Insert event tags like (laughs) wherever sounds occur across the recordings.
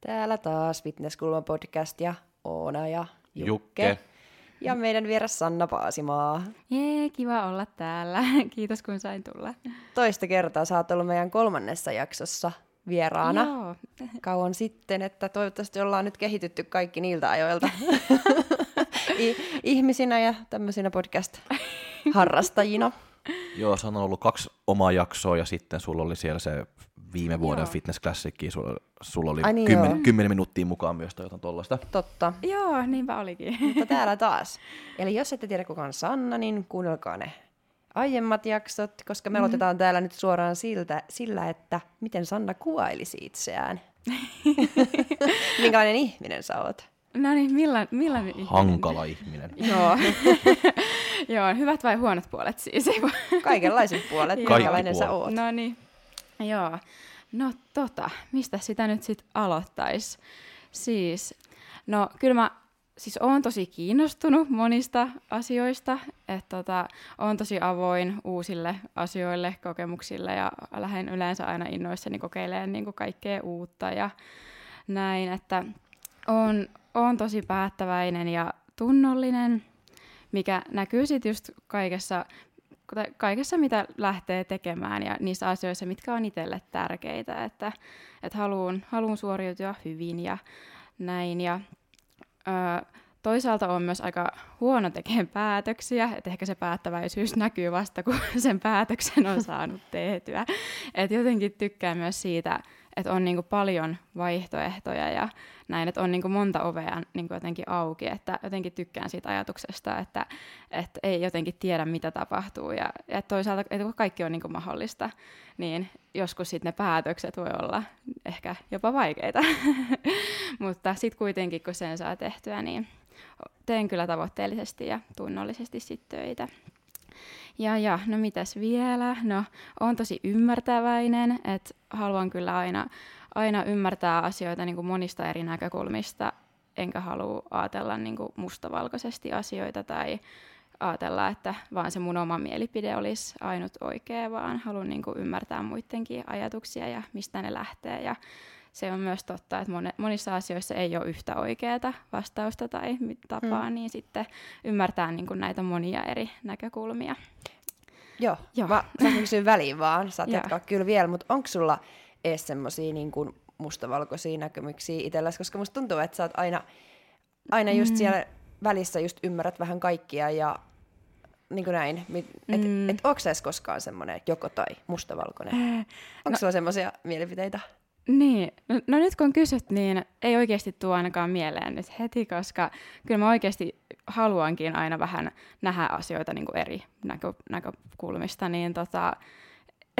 Täällä taas Fitnesskulma podcast ja Oona ja Jukke. Jukke. Ja meidän vieras Sanna Paasimaa. Jee, kiva olla täällä. (laughs) Kiitos kun sain tulla. Toista kertaa sä oot ollut meidän kolmannessa jaksossa vieraana. Joo. (laughs) Kauan sitten, että toivottavasti ollaan nyt kehitytty kaikki niiltä ajoilta (laughs) I- ihmisinä ja tämmöisinä podcast-harrastajina. (laughs) Joo, se on ollut kaksi omaa jaksoa ja sitten sulla oli siellä se viime vuoden Joo. Fitness Classic, sulla, sulla oli Ai niin, kymmen, kymmenen minuuttia mukaan myös tai jotain tollaista. Totta. Joo, niinpä olikin. Mutta täällä taas. Eli jos ette tiedä kuka on Sanna, niin kuunnelkaa ne aiemmat jaksot, koska me mm-hmm. aloitetaan täällä nyt suoraan siltä, sillä, että miten Sanna kuvailisi itseään. (laughs) Minkälainen ihminen sä oot? No niin, millainen, millainen ihminen? Hankala ihminen. Joo. (laughs) Joo, hyvät vai huonot puolet siis? Kaikenlaiset puolet, minkälainen sä oot. No niin, joo. No tota, mistä sitä nyt sitten aloittaisi? Siis, no kyllä mä siis oon tosi kiinnostunut monista asioista, että tota, oon tosi avoin uusille asioille, kokemuksille ja lähden yleensä aina innoissani kokeilemaan niin kaikkea uutta ja näin, että oon, oon tosi päättäväinen ja tunnollinen, mikä näkyy sitten just kaikessa, kaikessa, mitä lähtee tekemään ja niissä asioissa, mitkä on itselle tärkeitä, että, että haluan, haluan suoriutua hyvin ja näin. Ja, toisaalta on myös aika huono tekemään päätöksiä, että ehkä se päättäväisyys näkyy vasta, kun (laughs) sen päätöksen on saanut tehtyä. Et jotenkin tykkään myös siitä, että on niinku paljon vaihtoehtoja ja näin, että on niinku monta ovea niinku jotenkin auki, että jotenkin tykkään siitä ajatuksesta, että, että ei jotenkin tiedä, mitä tapahtuu ja, ja toisaalta, että kun kaikki on niinku mahdollista, niin joskus sitten ne päätökset voi olla ehkä jopa vaikeita, (laughs) mutta sitten kuitenkin, kun sen saa tehtyä, niin teen kyllä tavoitteellisesti ja tunnollisesti sitten töitä. Ja, ja, no mitäs vielä? No, on tosi ymmärtäväinen, että haluan kyllä aina, aina ymmärtää asioita niin kuin monista eri näkökulmista, enkä halua ajatella niin kuin mustavalkoisesti asioita tai ajatella, että vaan se mun oma mielipide olisi ainut oikea, vaan haluan niin kuin ymmärtää muidenkin ajatuksia ja mistä ne lähtee. Ja se on myös totta, että moni- monissa asioissa ei ole yhtä oikeaa vastausta tai tapaa, mm. niin sitten ymmärtää niin kuin näitä monia eri näkökulmia. Joo, Joo. Mä kysyä väliin vaan, saat Joo. jatkaa kyllä vielä, mutta onko sulla edes semmosia niin kuin mustavalkoisia näkemyksiä itselläsi, koska musta tuntuu, että sä oot aina, aina just Mm. siellä välissä just ymmärrät vähän kaikkia ja niin kuin näin. Että Mm. et, et onko koskaan semmoinen joko tai mustavalkoinen? Äh, Onko no- sulla semmoisia mielipiteitä? Niin, no, no nyt kun kysyt, niin ei oikeasti tuo ainakaan mieleen nyt heti, koska kyllä mä oikeasti haluankin aina vähän nähdä asioita niin kuin eri näkö, näkökulmista, niin tota,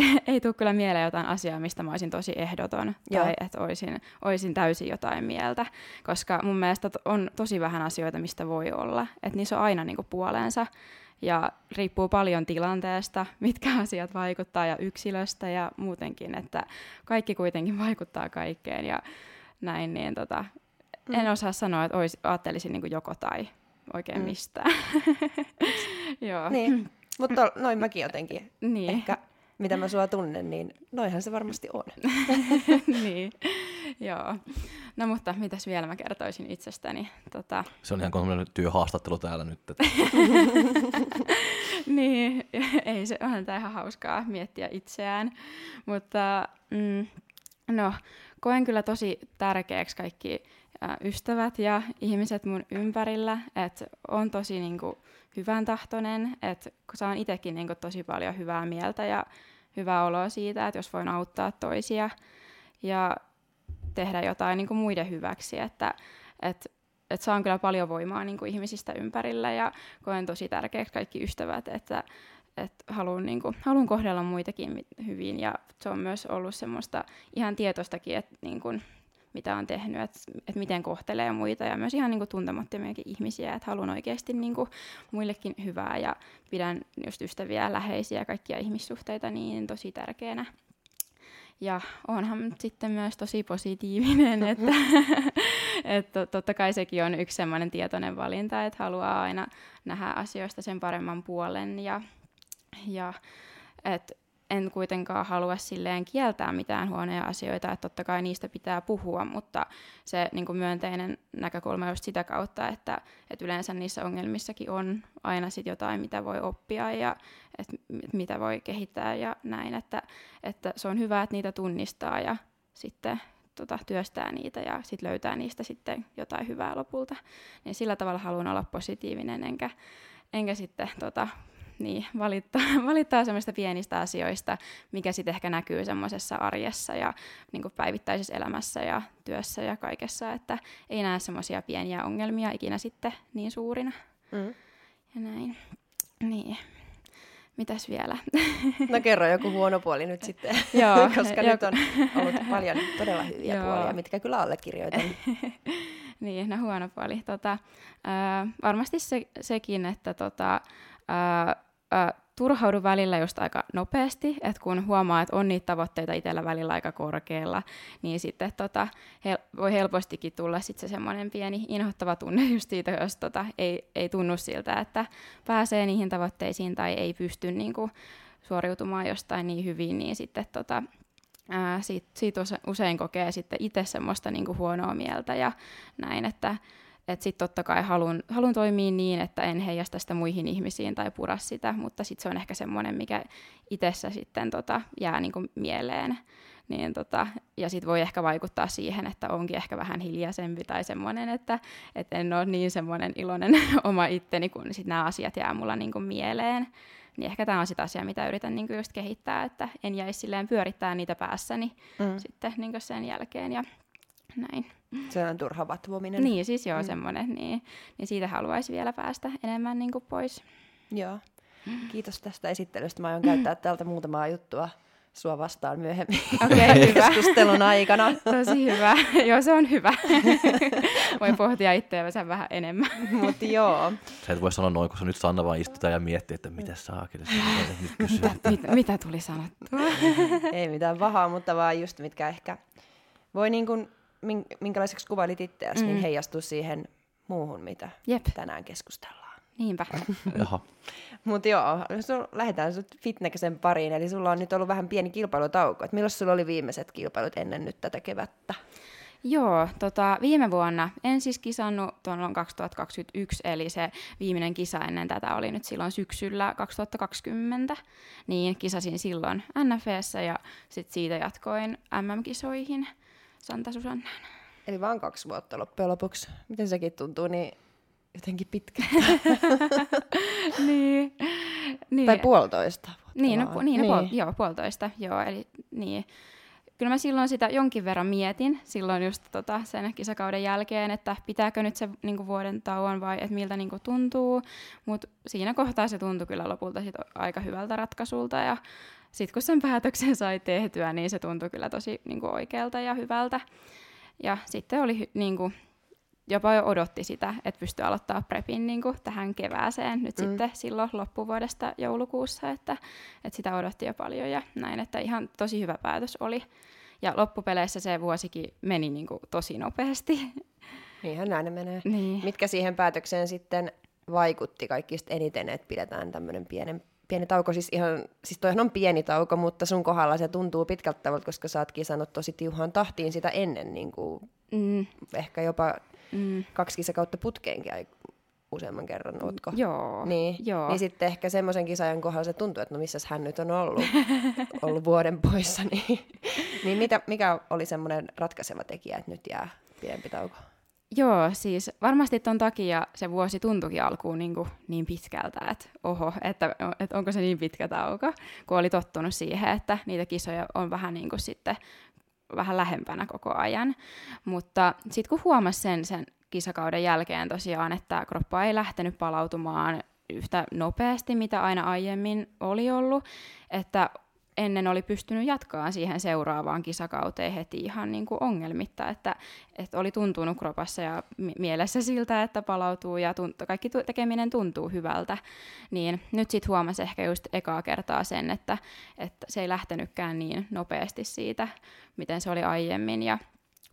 (laughs) ei tule kyllä mieleen jotain asiaa, mistä mä olisin tosi ehdoton Joo. tai että olisin, olisin täysin jotain mieltä, koska mun mielestä on tosi vähän asioita, mistä voi olla, että niissä on aina niin kuin puolensa ja riippuu paljon tilanteesta, (laughs) mitkä asiat vaikuttaa ja yksilöstä ja muutenkin, että kaikki kuitenkin vaikuttaa kaikkeen ja näin, niin tota, Mm. en osaa sanoa, että ois, ajattelisin niin kuin joko tai oikein Mm. mistään. (laughs) Joo. Niin, mutta (laughs) noin mäkin jotenkin. niin. Ehkä mitä mä sua tunnen, niin noinhan se varmasti on. niin. (laughs) Joo. No mutta mitäs vielä mä kertoisin itsestäni? Tota, Se on ihan kuin työhaastattelu täällä nyt. Että (laughs) niin, ei se, onhan tämä ihan hauskaa miettiä itseään. Mutta mm, no, koen kyllä tosi tärkeäksi kaikki ä, ystävät ja ihmiset mun ympärillä, että on tosi niinku, hyvän tahtoinen, että saan itsekin niinku, tosi paljon hyvää mieltä ja hyvää oloa siitä, että jos voin auttaa toisia ja tehdä jotain niinku, muiden hyväksi, että et, et saan kyllä paljon voimaa niinku, ihmisistä ympärillä ja koen tosi tärkeäksi kaikki ystävät, että et haluan, niinku, haluan kohdella muitakin hyvin ja se on myös ollut semmoista ihan tietoistakin, että niinku, mitä on tehnyt, että et miten kohtelee muita ja myös ihan niinku, tuntemattomiakin ihmisiä, että haluan oikeasti niinku, muillekin hyvää ja pidän just ystäviä, läheisiä kaikkia ihmissuhteita niin tosi tärkeänä. Ja onhan sitten myös tosi positiivinen, (laughs) että, että totta kai sekin on yksi semmoinen tietoinen valinta, että haluaa aina nähdä asioista sen paremman puolen ja, ja että en kuitenkaan halua silleen kieltää mitään huonoja asioita, että totta kai niistä pitää puhua, mutta se niin kuin myönteinen näkökulma just sitä kautta, että, että yleensä niissä ongelmissakin on aina sit jotain, mitä voi oppia ja että mitä voi kehittää ja näin, että, että se on hyvä, että niitä tunnistaa ja sitten tota, työstää niitä ja sit löytää niistä sitten jotain hyvää lopulta. Niin sillä tavalla haluan olla positiivinen, enkä, enkä sitten tota, niin, valittaa, (laughs) valittaa semmoista pienistä asioista, mikä sitten ehkä näkyy semmoisessa arjessa ja niin kuin päivittäisessä elämässä ja työssä ja kaikessa, että ei näe semmoisia pieniä ongelmia ikinä sitten niin suurina. Mm. Ja näin. Niin. Mitäs vielä? No (laughs) kerro joku huono puoli nyt sitten, (laughs) Joo, koska joku... nyt on ollut paljon todella hyviä Joo. puolia, mitkä kyllä allekirjoitan. Niin, no huono puoli. Tota, äh, varmasti se, sekin, että tota, äh, äh, turhaudu välillä just aika nopeasti, että kun huomaa, että on niitä tavoitteita itsellä välillä aika korkealla, niin sitten tota, hel- voi helpostikin tulla sitten se semmoinen pieni inhottava tunne just siitä, jos tota, ei, ei tunnu siltä, että pääsee niihin tavoitteisiin tai ei pysty niinku, suoriutumaan jostain niin hyvin, niin sitten tota, ää, siitä, siitä usein kokee sitten itse semmoista niinku huonoa mieltä ja näin, että että sitten totta kai haluan, haluan toimia niin, että en heijasta sitä muihin ihmisiin tai pura sitä, mutta sitten se on ehkä semmoinen, mikä itsessä sitten tota, jää niinku mieleen. Niin tota, ja sitten voi ehkä vaikuttaa siihen, että onkin ehkä vähän hiljaisempi tai semmoinen, että et en ole niin semmoinen iloinen (laughs) oma itteni, kun sitten nämä asiat jää mulla niinku mieleen. Niin ehkä tämä on sitä asia, mitä yritän niinku just kehittää, että en jäisi silleen pyörittää niitä päässäni mm. sitten niinku sen jälkeen. Ja näin. Se on turha vatvominen. Niin, siis joo, mm. semmoinen. Niin, niin siitä haluaisi vielä päästä enemmän niin kuin pois. Joo. Kiitos tästä esittelystä. Mä aion käyttää täältä muutamaa juttua sua vastaan myöhemmin (laughs) okay, hyvä. keskustelun aikana. Tosi hyvä. (laughs) joo, se on hyvä. (laughs) Voi pohtia itseänsä vähän enemmän. Mutta joo. Sä et voi sanoa noin, kun sä nyt Sanna vaan istutaan ja miettii, että mitä saa kyllä mitä, mitä, mitä tuli sanottua? Ei mitään pahaa, mutta vaan just mitkä ehkä voi niin kuin minkälaiseksi kuvailit itseäsi, niin mm. niin heijastuu siihen muuhun, mitä Jep. tänään keskustellaan. Niinpä. (laughs) Mutta joo, sul, lähdetään sut fitneksen pariin, eli sulla on nyt ollut vähän pieni kilpailutauko. Et milloin sulla oli viimeiset kilpailut ennen nyt tätä kevättä? Joo, tota, viime vuonna en siis kisannut tuon 2021, eli se viimeinen kisa ennen tätä oli nyt silloin syksyllä 2020, niin kisasin silloin NFEssä ja sitten siitä jatkoin MM-kisoihin. Santa Susannaan. Eli vaan kaksi vuotta loppujen lopuksi. Miten sekin tuntuu niin jotenkin pitkä. (laughs) niin, niin. Tai puolitoista vuotta Niin, no, niin, no, niin. Puol- joo, puolitoista. Joo, eli niin. Kyllä mä silloin sitä jonkin verran mietin, silloin just tota, sen kisakauden jälkeen, että pitääkö nyt se niin vuoden tauon vai että miltä niin tuntuu. Mutta siinä kohtaa se tuntui kyllä lopulta sit aika hyvältä ratkaisulta ja sitten kun sen päätöksen sai tehtyä, niin se tuntui kyllä tosi niin kuin oikealta ja hyvältä. Ja sitten oli niin kuin, jopa jo odotti sitä, että pystyi aloittaa prepin niin kuin tähän kevääseen nyt mm. sitten silloin loppuvuodesta joulukuussa, että, että sitä odotti jo paljon ja näin, että ihan tosi hyvä päätös oli. Ja loppupeleissä se vuosikin meni niin kuin tosi nopeasti. Niinhän näin menee. Niin. Mitkä siihen päätökseen sitten vaikutti kaikista eniten, että pidetään tämmöinen pienen pieni tauko, siis ihan, siis toihan on pieni tauko, mutta sun kohdalla se tuntuu pitkältä tavalta, koska sä oot kisannut tosi tiuhaan tahtiin sitä ennen, niin kuin mm. ehkä jopa mm. kaksi kisakautta putkeenkin useamman kerran, ootko? Joo. Niin, joo. niin sitten ehkä semmoisen kisajan kohdalla se tuntuu, että no missä hän nyt on ollut, (laughs) ollut vuoden poissa, niin, niin mitä, mikä oli semmoinen ratkaiseva tekijä, että nyt jää pidempi tauko? Joo, siis varmasti ton takia se vuosi tuntuikin alkuun niin, kuin niin pitkältä, että oho, että, että onko se niin pitkä tauko, kun oli tottunut siihen, että niitä kisoja on vähän niin kuin sitten vähän lähempänä koko ajan. Mutta sitten kun huomasi sen, sen kisakauden jälkeen tosiaan, että kroppa ei lähtenyt palautumaan yhtä nopeasti, mitä aina aiemmin oli ollut, että ennen oli pystynyt jatkaa siihen seuraavaan kisakauteen heti ihan niin kuin ongelmitta, että, että oli tuntunut kropassa ja mielessä siltä, että palautuu ja tunt- kaikki tekeminen tuntuu hyvältä, niin nyt sitten huomasi ehkä just ekaa kertaa sen, että, että se ei lähtenytkään niin nopeasti siitä, miten se oli aiemmin. Ja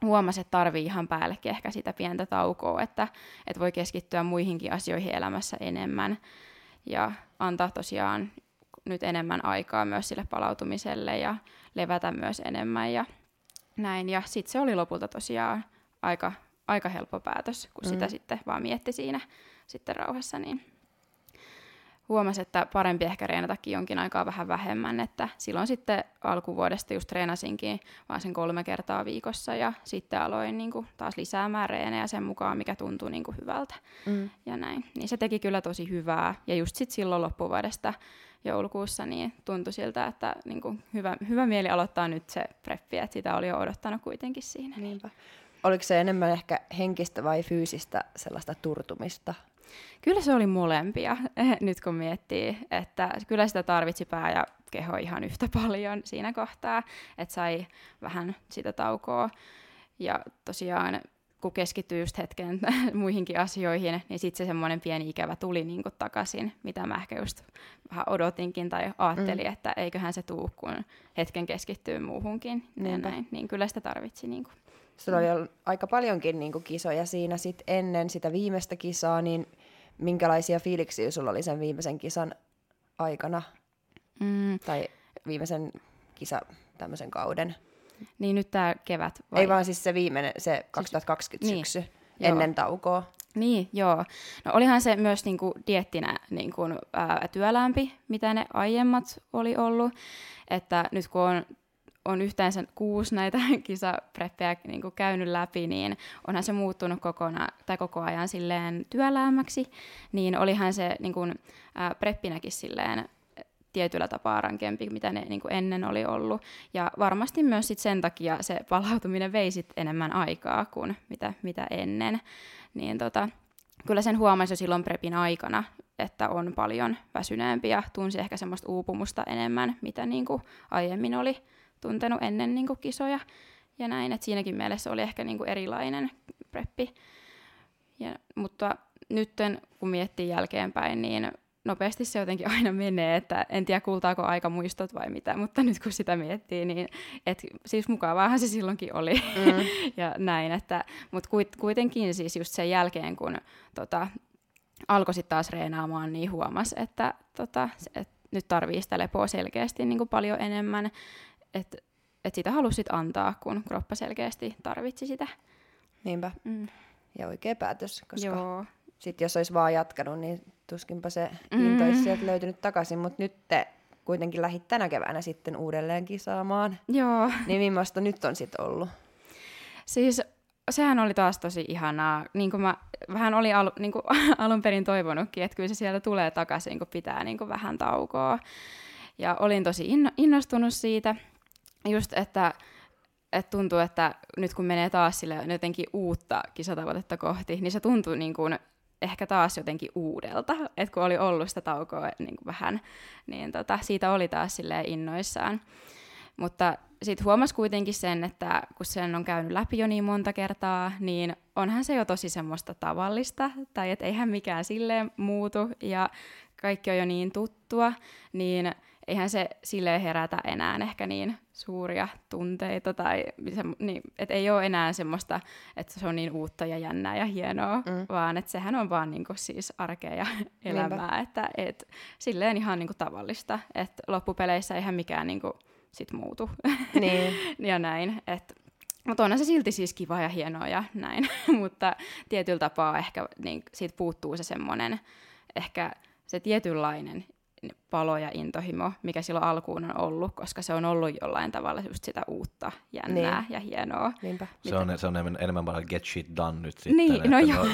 huomasi, että tarvii ihan päällekin ehkä sitä pientä taukoa, että, että voi keskittyä muihinkin asioihin elämässä enemmän ja antaa tosiaan nyt enemmän aikaa myös sille palautumiselle ja levätä myös enemmän ja näin. Ja sitten se oli lopulta tosiaan aika, aika helppo päätös, kun mm. sitä sitten vaan mietti siinä sitten rauhassa, niin huomasi, että parempi ehkä reenatakin jonkin aikaa vähän vähemmän, että silloin sitten alkuvuodesta just treenasinkin vaan sen kolme kertaa viikossa ja sitten aloin niin kuin taas lisäämään reenejä sen mukaan, mikä tuntui niin kuin hyvältä mm. ja näin. Niin se teki kyllä tosi hyvää ja just sitten silloin loppuvuodesta joulukuussa, niin tuntui siltä, että niin kuin hyvä, hyvä mieli aloittaa nyt se preppi, että sitä oli jo odottanut kuitenkin siinä. Niinpä. Oliko se enemmän ehkä henkistä vai fyysistä sellaista turtumista? Kyllä se oli molempia, (laughs) nyt kun miettii, että kyllä sitä tarvitsi pää ja keho ihan yhtä (laughs) paljon siinä kohtaa, että sai vähän sitä taukoa. Ja tosiaan kun keskittyy just hetken (laughs) muihinkin asioihin, niin sitten se semmoinen pieni ikävä tuli niin takaisin, mitä mä ehkä just vähän odotinkin tai ajattelin, mm. että eiköhän se tuu, kun hetken keskittyy muuhunkin. Ja näin. Niin kyllä sitä tarvitsi. Niin kuin. Sulla oli aika paljonkin niin kuin kisoja siinä sit ennen sitä viimeistä kisaa, niin minkälaisia fiiliksiä sulla oli sen viimeisen kisan aikana? Mm. Tai viimeisen kisa tämmöisen kauden? Niin nyt tämä kevät. Vai? Ei vaan siis se viimeinen, se 2020 siis, syksy niin, ennen joo. taukoa. Niin, joo. No olihan se myös niinku diettinä niinku, ää, työlämpi, mitä ne aiemmat oli ollut. Että nyt kun on, on yhteensä kuusi näitä (laughs) kisapreppejä niinku käynyt läpi, niin onhan se muuttunut kokona, tai koko ajan silleen työlämmäksi. Niin olihan se niinku, ää, preppinäkin silleen tietyllä tapaa rankempi, mitä ne niin kuin ennen oli ollut. Ja varmasti myös sit sen takia se palautuminen vei sit enemmän aikaa kuin mitä, mitä ennen. Niin tota, kyllä sen huomasi jo silloin prepin aikana, että on paljon väsyneempi ja tunsi ehkä semmoista uupumusta enemmän, mitä niin kuin aiemmin oli tuntenut ennen niin kuin kisoja. Ja näin, että siinäkin mielessä oli ehkä niin kuin erilainen preppi. Ja, mutta nyt kun miettii jälkeenpäin, niin nopeasti se jotenkin (laughs) aina menee, että en tiedä kultaako aika muistot vai mitä, mutta nyt kun sitä miettii, niin et, siis mukavaahan se silloinkin oli mm. (laughs) ja näin, että, mutta kuitenkin siis just sen jälkeen, kun tota, alkoi sitten taas reenaamaan, niin huomasi, että tota, et, nyt tarvii sitä lepoa selkeästi niin kuin paljon enemmän, että et sitä halusi antaa, kun kroppa selkeästi tarvitsi sitä. Niinpä. Mm. Ja oikea päätös, koska Joo. Sit jos olisi vaan jatkanut, niin tuskinpa se mm. into olisi sieltä löytynyt takaisin, mutta nyt te kuitenkin lähit tänä keväänä sitten uudelleen kisaamaan. Joo. Niin millaista nyt on sitten ollut? Siis sehän oli taas tosi ihanaa. Niin kuin mä vähän oli al, niin kuin (laughs) alun perin toivonutkin, että kyllä se sieltä tulee takaisin, kun pitää niin kuin vähän taukoa. Ja olin tosi inno, innostunut siitä. Just, että, että tuntuu, että nyt kun menee taas sille jotenkin uutta kisatavoitetta kohti, niin se tuntuu niin kuin ehkä taas jotenkin uudelta, että kun oli ollut sitä taukoa niin kuin vähän, niin tota, siitä oli taas silleen innoissaan. Mutta sitten huomasi kuitenkin sen, että kun sen on käynyt läpi jo niin monta kertaa, niin onhan se jo tosi semmoista tavallista, tai että eihän mikään silleen muutu, ja kaikki on jo niin tuttua, niin eihän se sille herätä enää ehkä niin suuria tunteita, tai se, niin, et ei ole enää semmoista, että se on niin uutta ja jännää ja hienoa, mm. vaan että sehän on vaan niinku siis arkea ja elämää, Niinpä. että et, silleen ihan niinku tavallista, että loppupeleissä eihän mikään niinku sit muutu niin. (laughs) ja näin, että mutta onhan se silti siis kiva ja hienoa ja näin, (laughs) mutta tietyllä tapaa ehkä niin, siitä puuttuu se semmoinen ehkä se tietynlainen palo ja intohimo, mikä silloin alkuun on ollut, koska se on ollut jollain tavalla just sitä uutta, jännää niin. ja hienoa. Niinpä. Se on, se on enemmän vaan get shit done nyt sitten. Niin, että, no joo.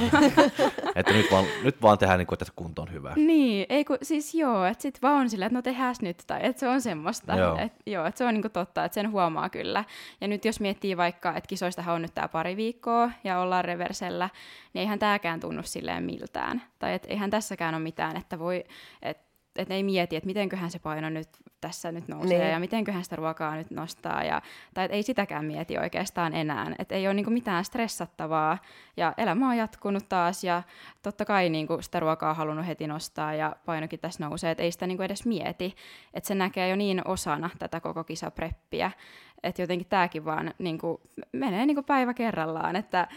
(laughs) että nyt vaan, nyt vaan tehdään niin kuin, että kunto on hyvä. Niin, ei kun, siis joo, että sitten vaan on silleen, että no tehdään nyt, tai että se on semmoista. Joo. Et, joo, että se on niin kuin totta, että sen huomaa kyllä. Ja nyt jos miettii vaikka, että kisoistahan on nyt tämä pari viikkoa ja ollaan reversellä, niin eihän tämäkään tunnu silleen miltään. Tai että eihän tässäkään ole mitään, että voi, että et ei mieti, että mitenköhän se paino nyt tässä nyt nousee niin. ja mitenköhän sitä ruokaa nyt nostaa. Ja, tai ei sitäkään mieti oikeastaan enää. Että ei ole niinku mitään stressattavaa ja elämä on jatkunut taas ja totta kai niinku sitä ruokaa on halunnut heti nostaa ja painokin tässä nousee. Että ei sitä niinku edes mieti. Että se näkee jo niin osana tätä koko kisapreppiä. Että jotenkin tämäkin vaan niinku, menee niinku päivä kerrallaan. Että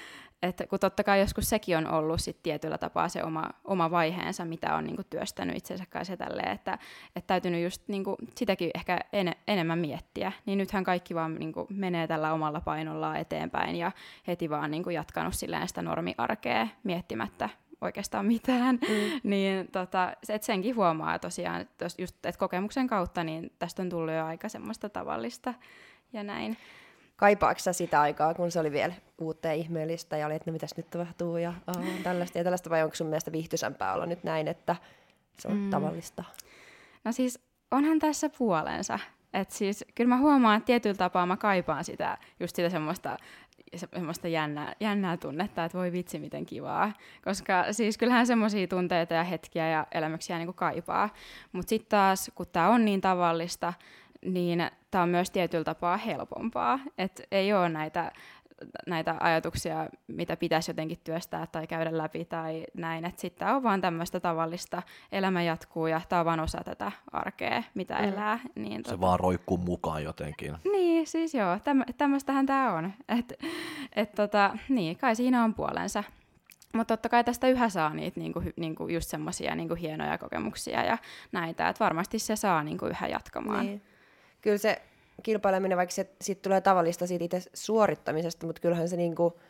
että kun totta kai joskus sekin on ollut sit tietyllä tapaa se oma, oma vaiheensa, mitä on niinku työstänyt itsensä kanssa tälleen, että et täytynyt just niinku sitäkin ehkä en, enemmän miettiä. Niin nythän kaikki vaan niinku menee tällä omalla painollaan eteenpäin ja heti vaan niinku jatkanut silleen sitä normiarkea miettimättä oikeastaan mitään, mm. (laughs) niin tota, et senkin huomaa tosiaan, että just et kokemuksen kautta, niin tästä on tullut jo aika semmoista tavallista ja näin kaipaako sä sitä aikaa, kun se oli vielä uutta ja ihmeellistä ja oli, että no mitäs nyt tapahtuu ja oh, tällaista ja tällaista, vai onko sun mielestä viihtyisämpää olla nyt näin, että se on mm. tavallista? No siis onhan tässä puolensa. Et siis kyllä mä huomaan, että tietyllä tapaa mä kaipaan sitä, just sitä semmoista semmoista jännää, jännää tunnetta, että voi vitsi miten kivaa. Koska siis kyllähän semmoisia tunteita ja hetkiä ja elämyksiä niin kuin kaipaa. Mutta sitten taas, kun tämä on niin tavallista, niin tämä on myös tietyllä tapaa helpompaa. Että ei ole näitä, näitä ajatuksia, mitä pitäisi jotenkin työstää tai käydä läpi tai näin. Että sitten on vaan tämmöistä tavallista, elämä jatkuu ja tämä on vaan osa tätä arkea, mitä mm. elää. Niin Se tota... vaan roikkuu mukaan jotenkin. Niin, siis joo, täm, tämmöistähän tämä on. Et, et tota, niin, kai siinä on puolensa. Mutta totta kai tästä yhä saa niitä niinku, niinku just semmoisia niinku hienoja kokemuksia ja näitä, että varmasti se saa niinku yhä jatkamaan. Niin kyllä se kilpaileminen, vaikka se siitä tulee tavallista siitä itse suorittamisesta, mutta kyllähän se niinku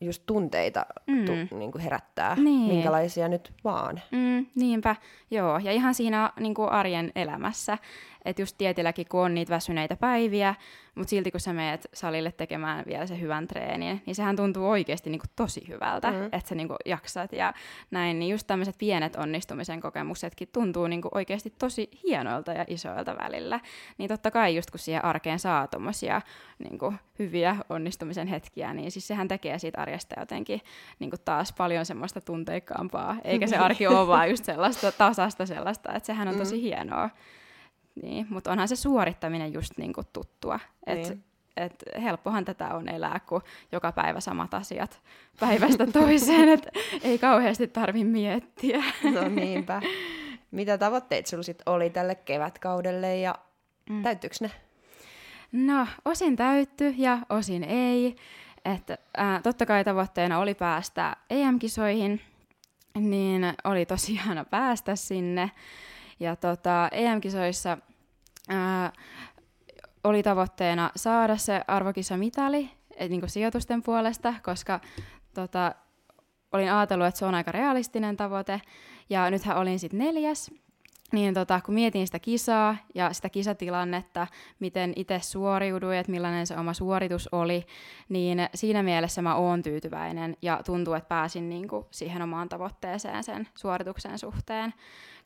just tunteita mm. tu, niinku herättää, niin. minkälaisia nyt vaan. Mm, niinpä, joo. Ja ihan siinä niinku arjen elämässä, että just tietilläkin, kun on niitä väsyneitä päiviä, mutta silti kun sä meet salille tekemään vielä se hyvän treenin, niin sehän tuntuu oikeasti niinku tosi hyvältä, mm. että sä niinku jaksat ja näin. Niin just tämmöiset pienet onnistumisen kokemuksetkin tuntuu niinku oikeasti tosi hienoilta ja isoilta välillä. Niin totta kai just kun siihen arkeen saa tommosia niinku hyviä onnistumisen hetkiä, niin siis sehän tekee siitä arjesta jotenkin niinku taas paljon semmoista tunteikkaampaa, eikä se arki ole (laughs) vaan just sellaista tasasta sellaista, että sehän on tosi mm. hienoa. Niin, mutta onhan se suorittaminen just niinku tuttua. Et, niin. et helppohan tätä on elää, kun joka päivä samat asiat päivästä toiseen, että ei kauheasti tarvi miettiä. No niinpä. Mitä tavoitteet sinulla sit oli tälle kevätkaudelle ja mm. täyttyykö ne? No, osin täytty ja osin ei. Että, ää, totta kai tavoitteena oli päästä EM-kisoihin, niin oli tosiaan päästä sinne. Ja tota, EM-kisoissa ää, oli tavoitteena saada se arvokisamitali et, niin sijoitusten puolesta, koska tota, olin ajatellut, että se on aika realistinen tavoite. Ja nythän olin sitten neljäs, niin tota, kun mietin sitä kisaa ja sitä kisatilannetta, miten itse suoriuduin, että millainen se oma suoritus oli, niin siinä mielessä mä oon tyytyväinen ja tuntuu, että pääsin niinku siihen omaan tavoitteeseen sen suorituksen suhteen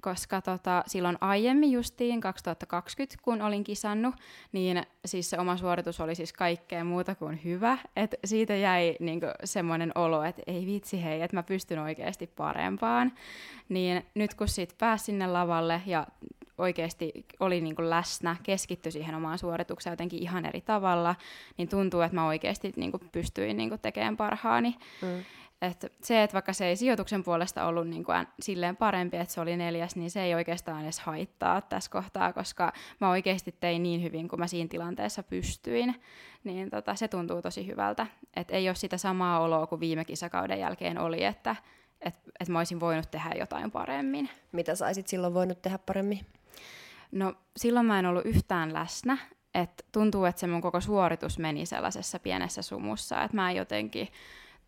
koska tota, silloin aiemmin justiin 2020, kun olin kisannut, niin siis se oma suoritus oli siis kaikkea muuta kuin hyvä. Et siitä jäi niinku semmoinen olo, että ei vitsi hei, että mä pystyn oikeasti parempaan. Niin nyt kun sit pääsin sinne lavalle ja oikeasti oli niin kuin läsnä, keskittyi siihen omaan suoritukseen jotenkin ihan eri tavalla, niin tuntuu, että mä oikeasti niin kuin pystyin niin kuin tekemään parhaani. Mm. Et se, että vaikka se ei sijoituksen puolesta ollut niin kuin silleen parempi, että se oli neljäs, niin se ei oikeastaan edes haittaa tässä kohtaa, koska mä oikeasti tein niin hyvin kuin mä siinä tilanteessa pystyin. Niin tota, se tuntuu tosi hyvältä. Et ei ole sitä samaa oloa kuin viime kisakauden jälkeen oli, että et, et mä olisin voinut tehdä jotain paremmin. Mitä saisit silloin voinut tehdä paremmin? No silloin mä en ollut yhtään läsnä. Et tuntuu, että se mun koko suoritus meni sellaisessa pienessä sumussa, että mä en jotenkin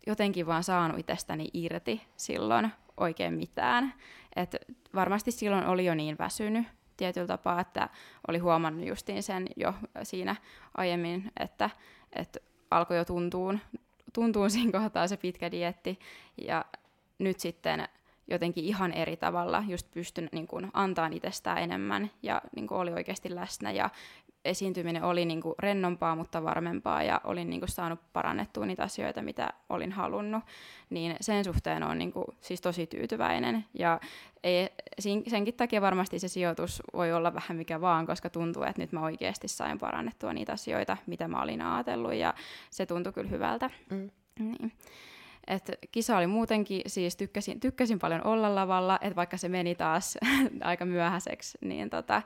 jotenkin vaan saanut itsestäni irti silloin oikein mitään. Et varmasti silloin oli jo niin väsynyt tietyllä tapaa, että oli huomannut justiin sen jo siinä aiemmin, että, että alkoi jo tuntuun, tuntuun siinä kohtaa se pitkä dietti. Ja nyt sitten jotenkin ihan eri tavalla just pystyn niin kuin, antaa itsestään enemmän ja niin kuin, oli oikeasti läsnä ja esiintyminen oli niin kuin, rennompaa, mutta varmempaa ja olin niin kuin, saanut parannettua niitä asioita, mitä olin halunnut, niin sen suhteen on niin kuin, siis tosi tyytyväinen ja ei, senkin takia varmasti se sijoitus voi olla vähän mikä vaan, koska tuntuu, että nyt mä oikeasti sain parannettua niitä asioita, mitä mä olin ajatellut ja se tuntui kyllä hyvältä. Mm. Niin. Et kisa oli muutenkin, siis tykkäsin, tykkäsin paljon olla lavalla, että vaikka se meni taas (laughs) aika myöhäiseksi, niin tota,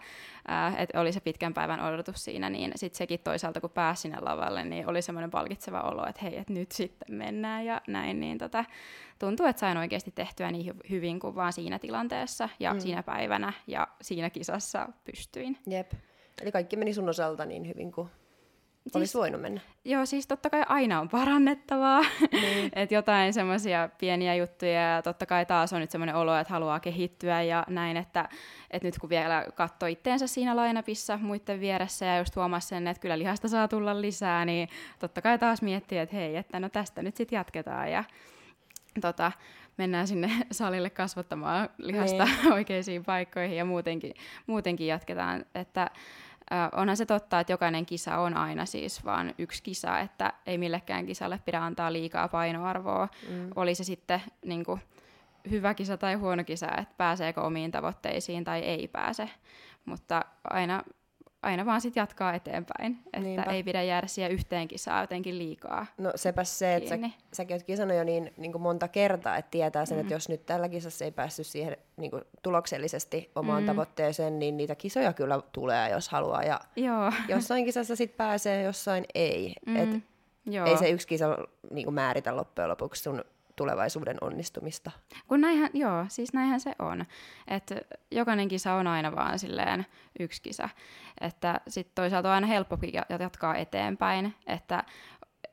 äh, että oli se pitkän päivän odotus siinä, niin sitten sekin toisaalta, kun pääsi sinne lavalle, niin oli semmoinen palkitseva olo, että hei, että nyt sitten mennään ja näin, niin tota, tuntuu, että sain oikeasti tehtyä niin hyvin kuin vaan siinä tilanteessa ja mm. siinä päivänä ja siinä kisassa pystyin. Jep. Eli kaikki meni sun osalta niin hyvin kuin siis, olisi voinut mennä. Joo, siis totta kai aina on parannettavaa. Niin. (laughs) että jotain semmoisia pieniä juttuja ja totta kai taas on nyt semmoinen olo, että haluaa kehittyä ja näin, että, että nyt kun vielä katsoi itteensä siinä lainapissa muiden vieressä ja just huomasi sen, että kyllä lihasta saa tulla lisää, niin totta kai taas miettii, että hei, että no tästä nyt sitten jatketaan ja tota, mennään sinne (laughs) salille kasvattamaan lihasta niin. (laughs) oikeisiin paikkoihin ja muutenkin, muutenkin jatketaan, että Onhan se totta, että jokainen kisa on aina siis vain yksi kisa, että ei millekään kisalle pidä antaa liikaa painoarvoa. Mm. Oli se sitten niin kuin, hyvä kisa tai huono kisa, että pääseekö omiin tavoitteisiin tai ei pääse. Mutta aina aina vaan sit jatkaa eteenpäin, että Niinpä. ei pidä jäädä siihen yhteen kisaan jotenkin liikaa. No sepä se, että sä, säkin oot kisannut jo niin, niin kuin monta kertaa, että tietää sen, mm. että jos nyt tällä kisassa ei päässyt siihen niin kuin tuloksellisesti omaan mm. tavoitteeseen, niin niitä kisoja kyllä tulee, jos haluaa. Ja Joo. jossain kisassa sit pääsee, jossain ei. Mm. Et Joo. Ei se yksi kisa niin kuin määritä loppujen lopuksi sun tulevaisuuden onnistumista. Kun näinhän, joo, siis näinhän se on. Että jokainen kisa on aina vaan silleen yksi kisa. Että sitten toisaalta on aina helppokin jatkaa eteenpäin, että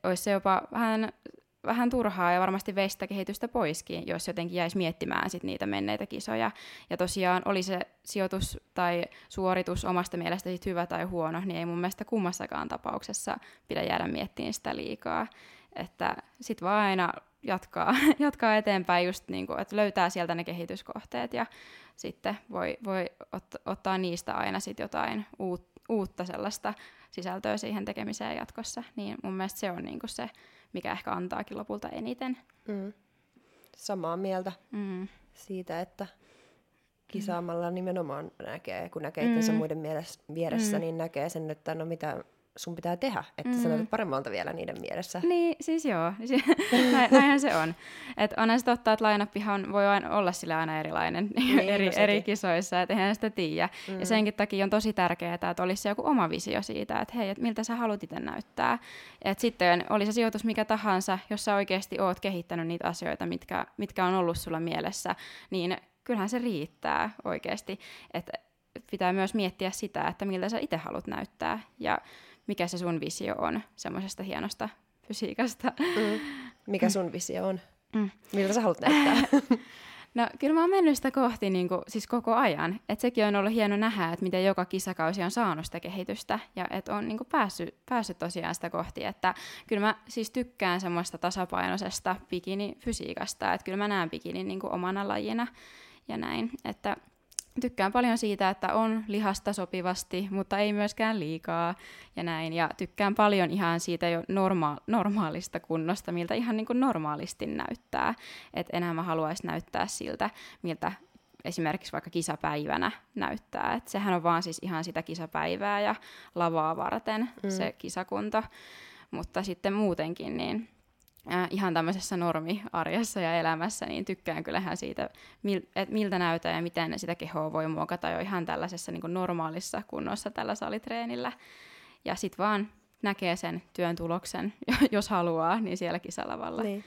olisi se jopa vähän, vähän turhaa ja varmasti veistä kehitystä poiskin, jos jotenkin jäisi miettimään sit niitä menneitä kisoja. Ja tosiaan oli se sijoitus tai suoritus omasta mielestä sit hyvä tai huono, niin ei mun mielestä kummassakaan tapauksessa pidä jäädä miettimään sitä liikaa. Että sit vaan aina jatkaa, (laughs) jatkaa eteenpäin just niin kuin, että löytää sieltä ne kehityskohteet ja sitten voi, voi ot, ottaa niistä aina sit jotain uut, uutta sellaista sisältöä siihen tekemiseen jatkossa. Niin mun mielestä se on niin kuin se, mikä ehkä antaakin lopulta eniten. Mm. Samaa mieltä mm. siitä, että kisaamalla nimenomaan näkee, kun näkee mm. muiden mielessä, vieressä, mm. niin näkee sen, että no mitä sun pitää tehdä, että mm. sä näytät paremmalta vielä niiden mielessä. Niin, siis joo. (laughs) Näinhän se on. Et onhan se totta, että lainappihan voi aina olla sillä aina erilainen (laughs) niin, eri, no eri kisoissa, että eihän sitä tiedä. Mm. Ja senkin takia on tosi tärkeää, että olisi joku oma visio siitä, että hei, että miltä sä haluat itse näyttää. Et sitten oli se sijoitus mikä tahansa, jos sä oikeasti oot kehittänyt niitä asioita, mitkä, mitkä on ollut sulla mielessä, niin kyllähän se riittää oikeasti. Että pitää myös miettiä sitä, että miltä sä itse haluat näyttää. Ja mikä se sun visio on semmoisesta hienosta fysiikasta. Mm. Mikä sun visio on? Mm. Miltä sä haluat näyttää? (laughs) No kyllä mä oon mennyt sitä kohti niin kuin, siis koko ajan. Et sekin on ollut hieno nähdä, että miten joka kisakausi on saanut sitä kehitystä ja että on niin kuin, päässyt, päässyt tosiaan sitä kohti. Että kyllä mä siis tykkään semmoista tasapainoisesta bikini-fysiikasta, että kyllä mä näen bikinin niin kuin, omana lajina ja näin. Että tykkään paljon siitä, että on lihasta sopivasti, mutta ei myöskään liikaa ja näin. Ja tykkään paljon ihan siitä jo norma- normaalista kunnosta, miltä ihan niin kuin normaalisti näyttää. Että enää mä haluaisin näyttää siltä, miltä esimerkiksi vaikka kisapäivänä näyttää. Et sehän on vaan siis ihan sitä kisapäivää ja lavaa varten mm. se kisakunto. Mutta sitten muutenkin, niin äh, ihan tämmöisessä normiarjessa ja elämässä, niin tykkään kyllähän siitä, mil, et miltä näytää ja miten sitä kehoa voi muokata jo ihan tällaisessa niin kuin normaalissa kunnossa tällä salitreenillä. Ja sitten vaan näkee sen työn tuloksen, (laughs) jos haluaa, niin siellä kisalavalla. Niin.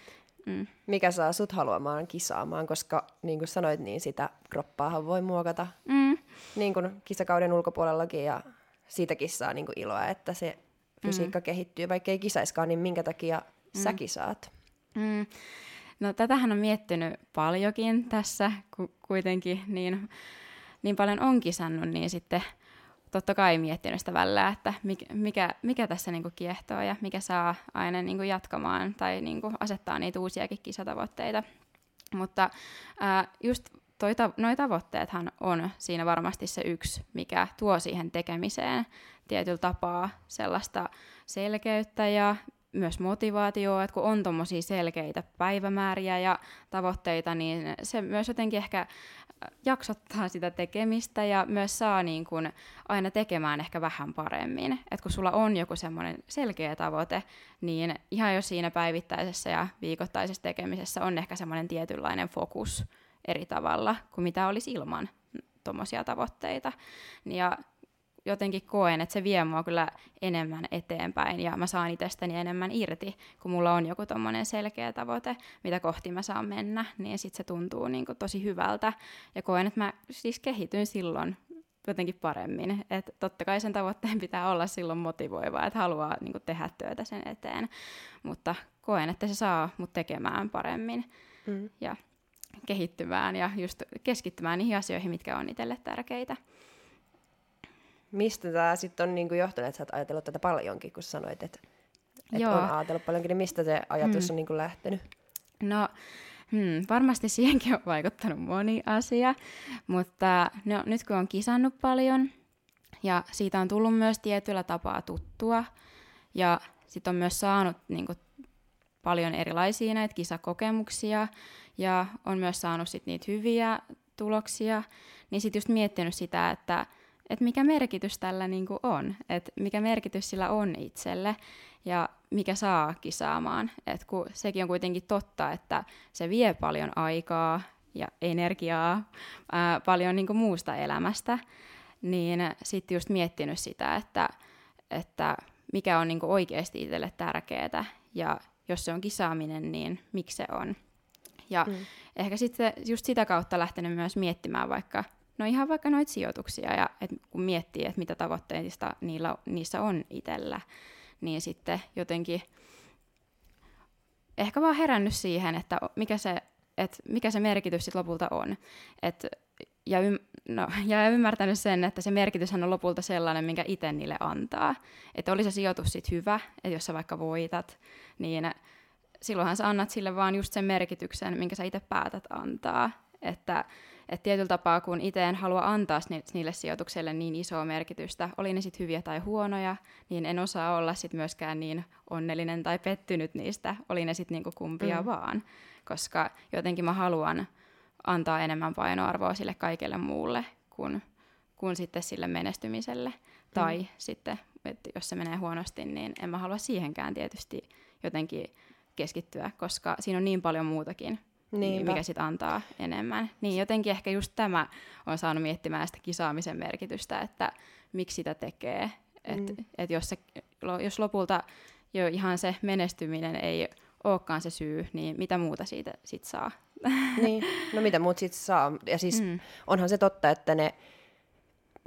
Mm. Mikä saa sut haluamaan kisaamaan, koska niin kuin sanoit, niin sitä kroppaahan voi muokata mm. niin kuin kisakauden ulkopuolellakin ja siitäkin saa niin kuin iloa, että se fysiikka mm. kehittyy, vaikka ei kisaiskaan, niin minkä takia mm. säkin saat? Mm. No tätähän on miettinyt paljonkin tässä, ku- kuitenkin niin, niin paljon on kisannut, niin sitten totta kai miettinyt sitä välillä, että mikä, mikä, mikä tässä niinku kiehtoo ja mikä saa aina niinku jatkamaan tai niinku asettaa niitä uusiakin kisatavoitteita. Mutta ää, just toi ta- noi tavoitteethan on siinä varmasti se yksi, mikä tuo siihen tekemiseen tietyllä tapaa sellaista selkeyttä ja myös motivaatioa, että kun on tuommoisia selkeitä päivämääriä ja tavoitteita, niin se myös jotenkin ehkä jaksottaa sitä tekemistä ja myös saa niin kuin aina tekemään ehkä vähän paremmin. Et kun sulla on joku semmoinen selkeä tavoite, niin ihan jo siinä päivittäisessä ja viikoittaisessa tekemisessä on ehkä semmoinen tietynlainen fokus eri tavalla kuin mitä olisi ilman tuommoisia tavoitteita. Ja jotenkin koen, että se vie mua kyllä enemmän eteenpäin ja mä saan itsestäni enemmän irti, kun mulla on joku tommonen selkeä tavoite, mitä kohti mä saan mennä, niin sitten se tuntuu niin kuin tosi hyvältä. Ja koen, että mä siis kehityn silloin jotenkin paremmin. Että totta kai sen tavoitteen pitää olla silloin motivoiva, että haluaa niin kuin, tehdä työtä sen eteen. Mutta koen, että se saa mut tekemään paremmin mm. ja kehittymään ja just keskittymään niihin asioihin, mitkä on itselle tärkeitä mistä tämä sitten on niinku johtanut, että sä oot ajatellut tätä paljonkin, kun sanoit, että et on ajatellut paljonkin, niin mistä se ajatus hmm. on niinku lähtenyt? No, hmm, varmasti siihenkin on vaikuttanut moni asia, mutta no, nyt kun on kisannut paljon ja siitä on tullut myös tietyllä tapaa tuttua ja sitten on myös saanut niinku, paljon erilaisia näitä kisakokemuksia ja on myös saanut sit niitä hyviä tuloksia, niin sitten just miettinyt sitä, että että mikä merkitys tällä niin kuin on, että mikä merkitys sillä on itselle ja mikä saa kisaamaan. Et kun sekin on kuitenkin totta, että se vie paljon aikaa ja energiaa, ää, paljon niin kuin muusta elämästä, niin sitten just miettinyt sitä, että, että mikä on niin kuin oikeasti itselle tärkeää ja jos se on kisaaminen, niin miksi se on. Ja mm. ehkä sitten just sitä kautta lähtenyt myös miettimään vaikka No ihan vaikka noita sijoituksia, ja et kun miettii, että mitä tavoitteista niillä, niissä on itsellä, niin sitten jotenkin ehkä vaan herännyt siihen, että mikä se, et mikä se merkitys sitten lopulta on. Et, ja, ym, no, (laughs) ja ymmärtänyt sen, että se merkityshän on lopulta sellainen, minkä itse niille antaa. Että oli se sijoitus sitten hyvä, että jos sä vaikka voitat, niin silloinhan sä annat sille vaan just sen merkityksen, minkä sä itse päätät antaa. Että että tietyllä tapaa, kun itse en halua antaa niille sijoituksille niin isoa merkitystä, oli ne sitten hyviä tai huonoja, niin en osaa olla sitten myöskään niin onnellinen tai pettynyt niistä, oli ne sitten niinku kumpia mm. vaan. Koska jotenkin mä haluan antaa enemmän painoarvoa sille kaikelle muulle kuin, kuin sitten sille menestymiselle. Mm. Tai sitten, että jos se menee huonosti, niin en mä halua siihenkään tietysti jotenkin keskittyä, koska siinä on niin paljon muutakin, Niinpä. mikä sitten antaa enemmän. Niin jotenkin ehkä just tämä on saanut miettimään sitä kisaamisen merkitystä, että miksi sitä tekee. Että mm. et jos, se, jos lopulta jo ihan se menestyminen ei olekaan se syy, niin mitä muuta siitä sit saa? (laughs) Niin, no mitä muut siitä saa? Ja siis mm. onhan se totta, että ne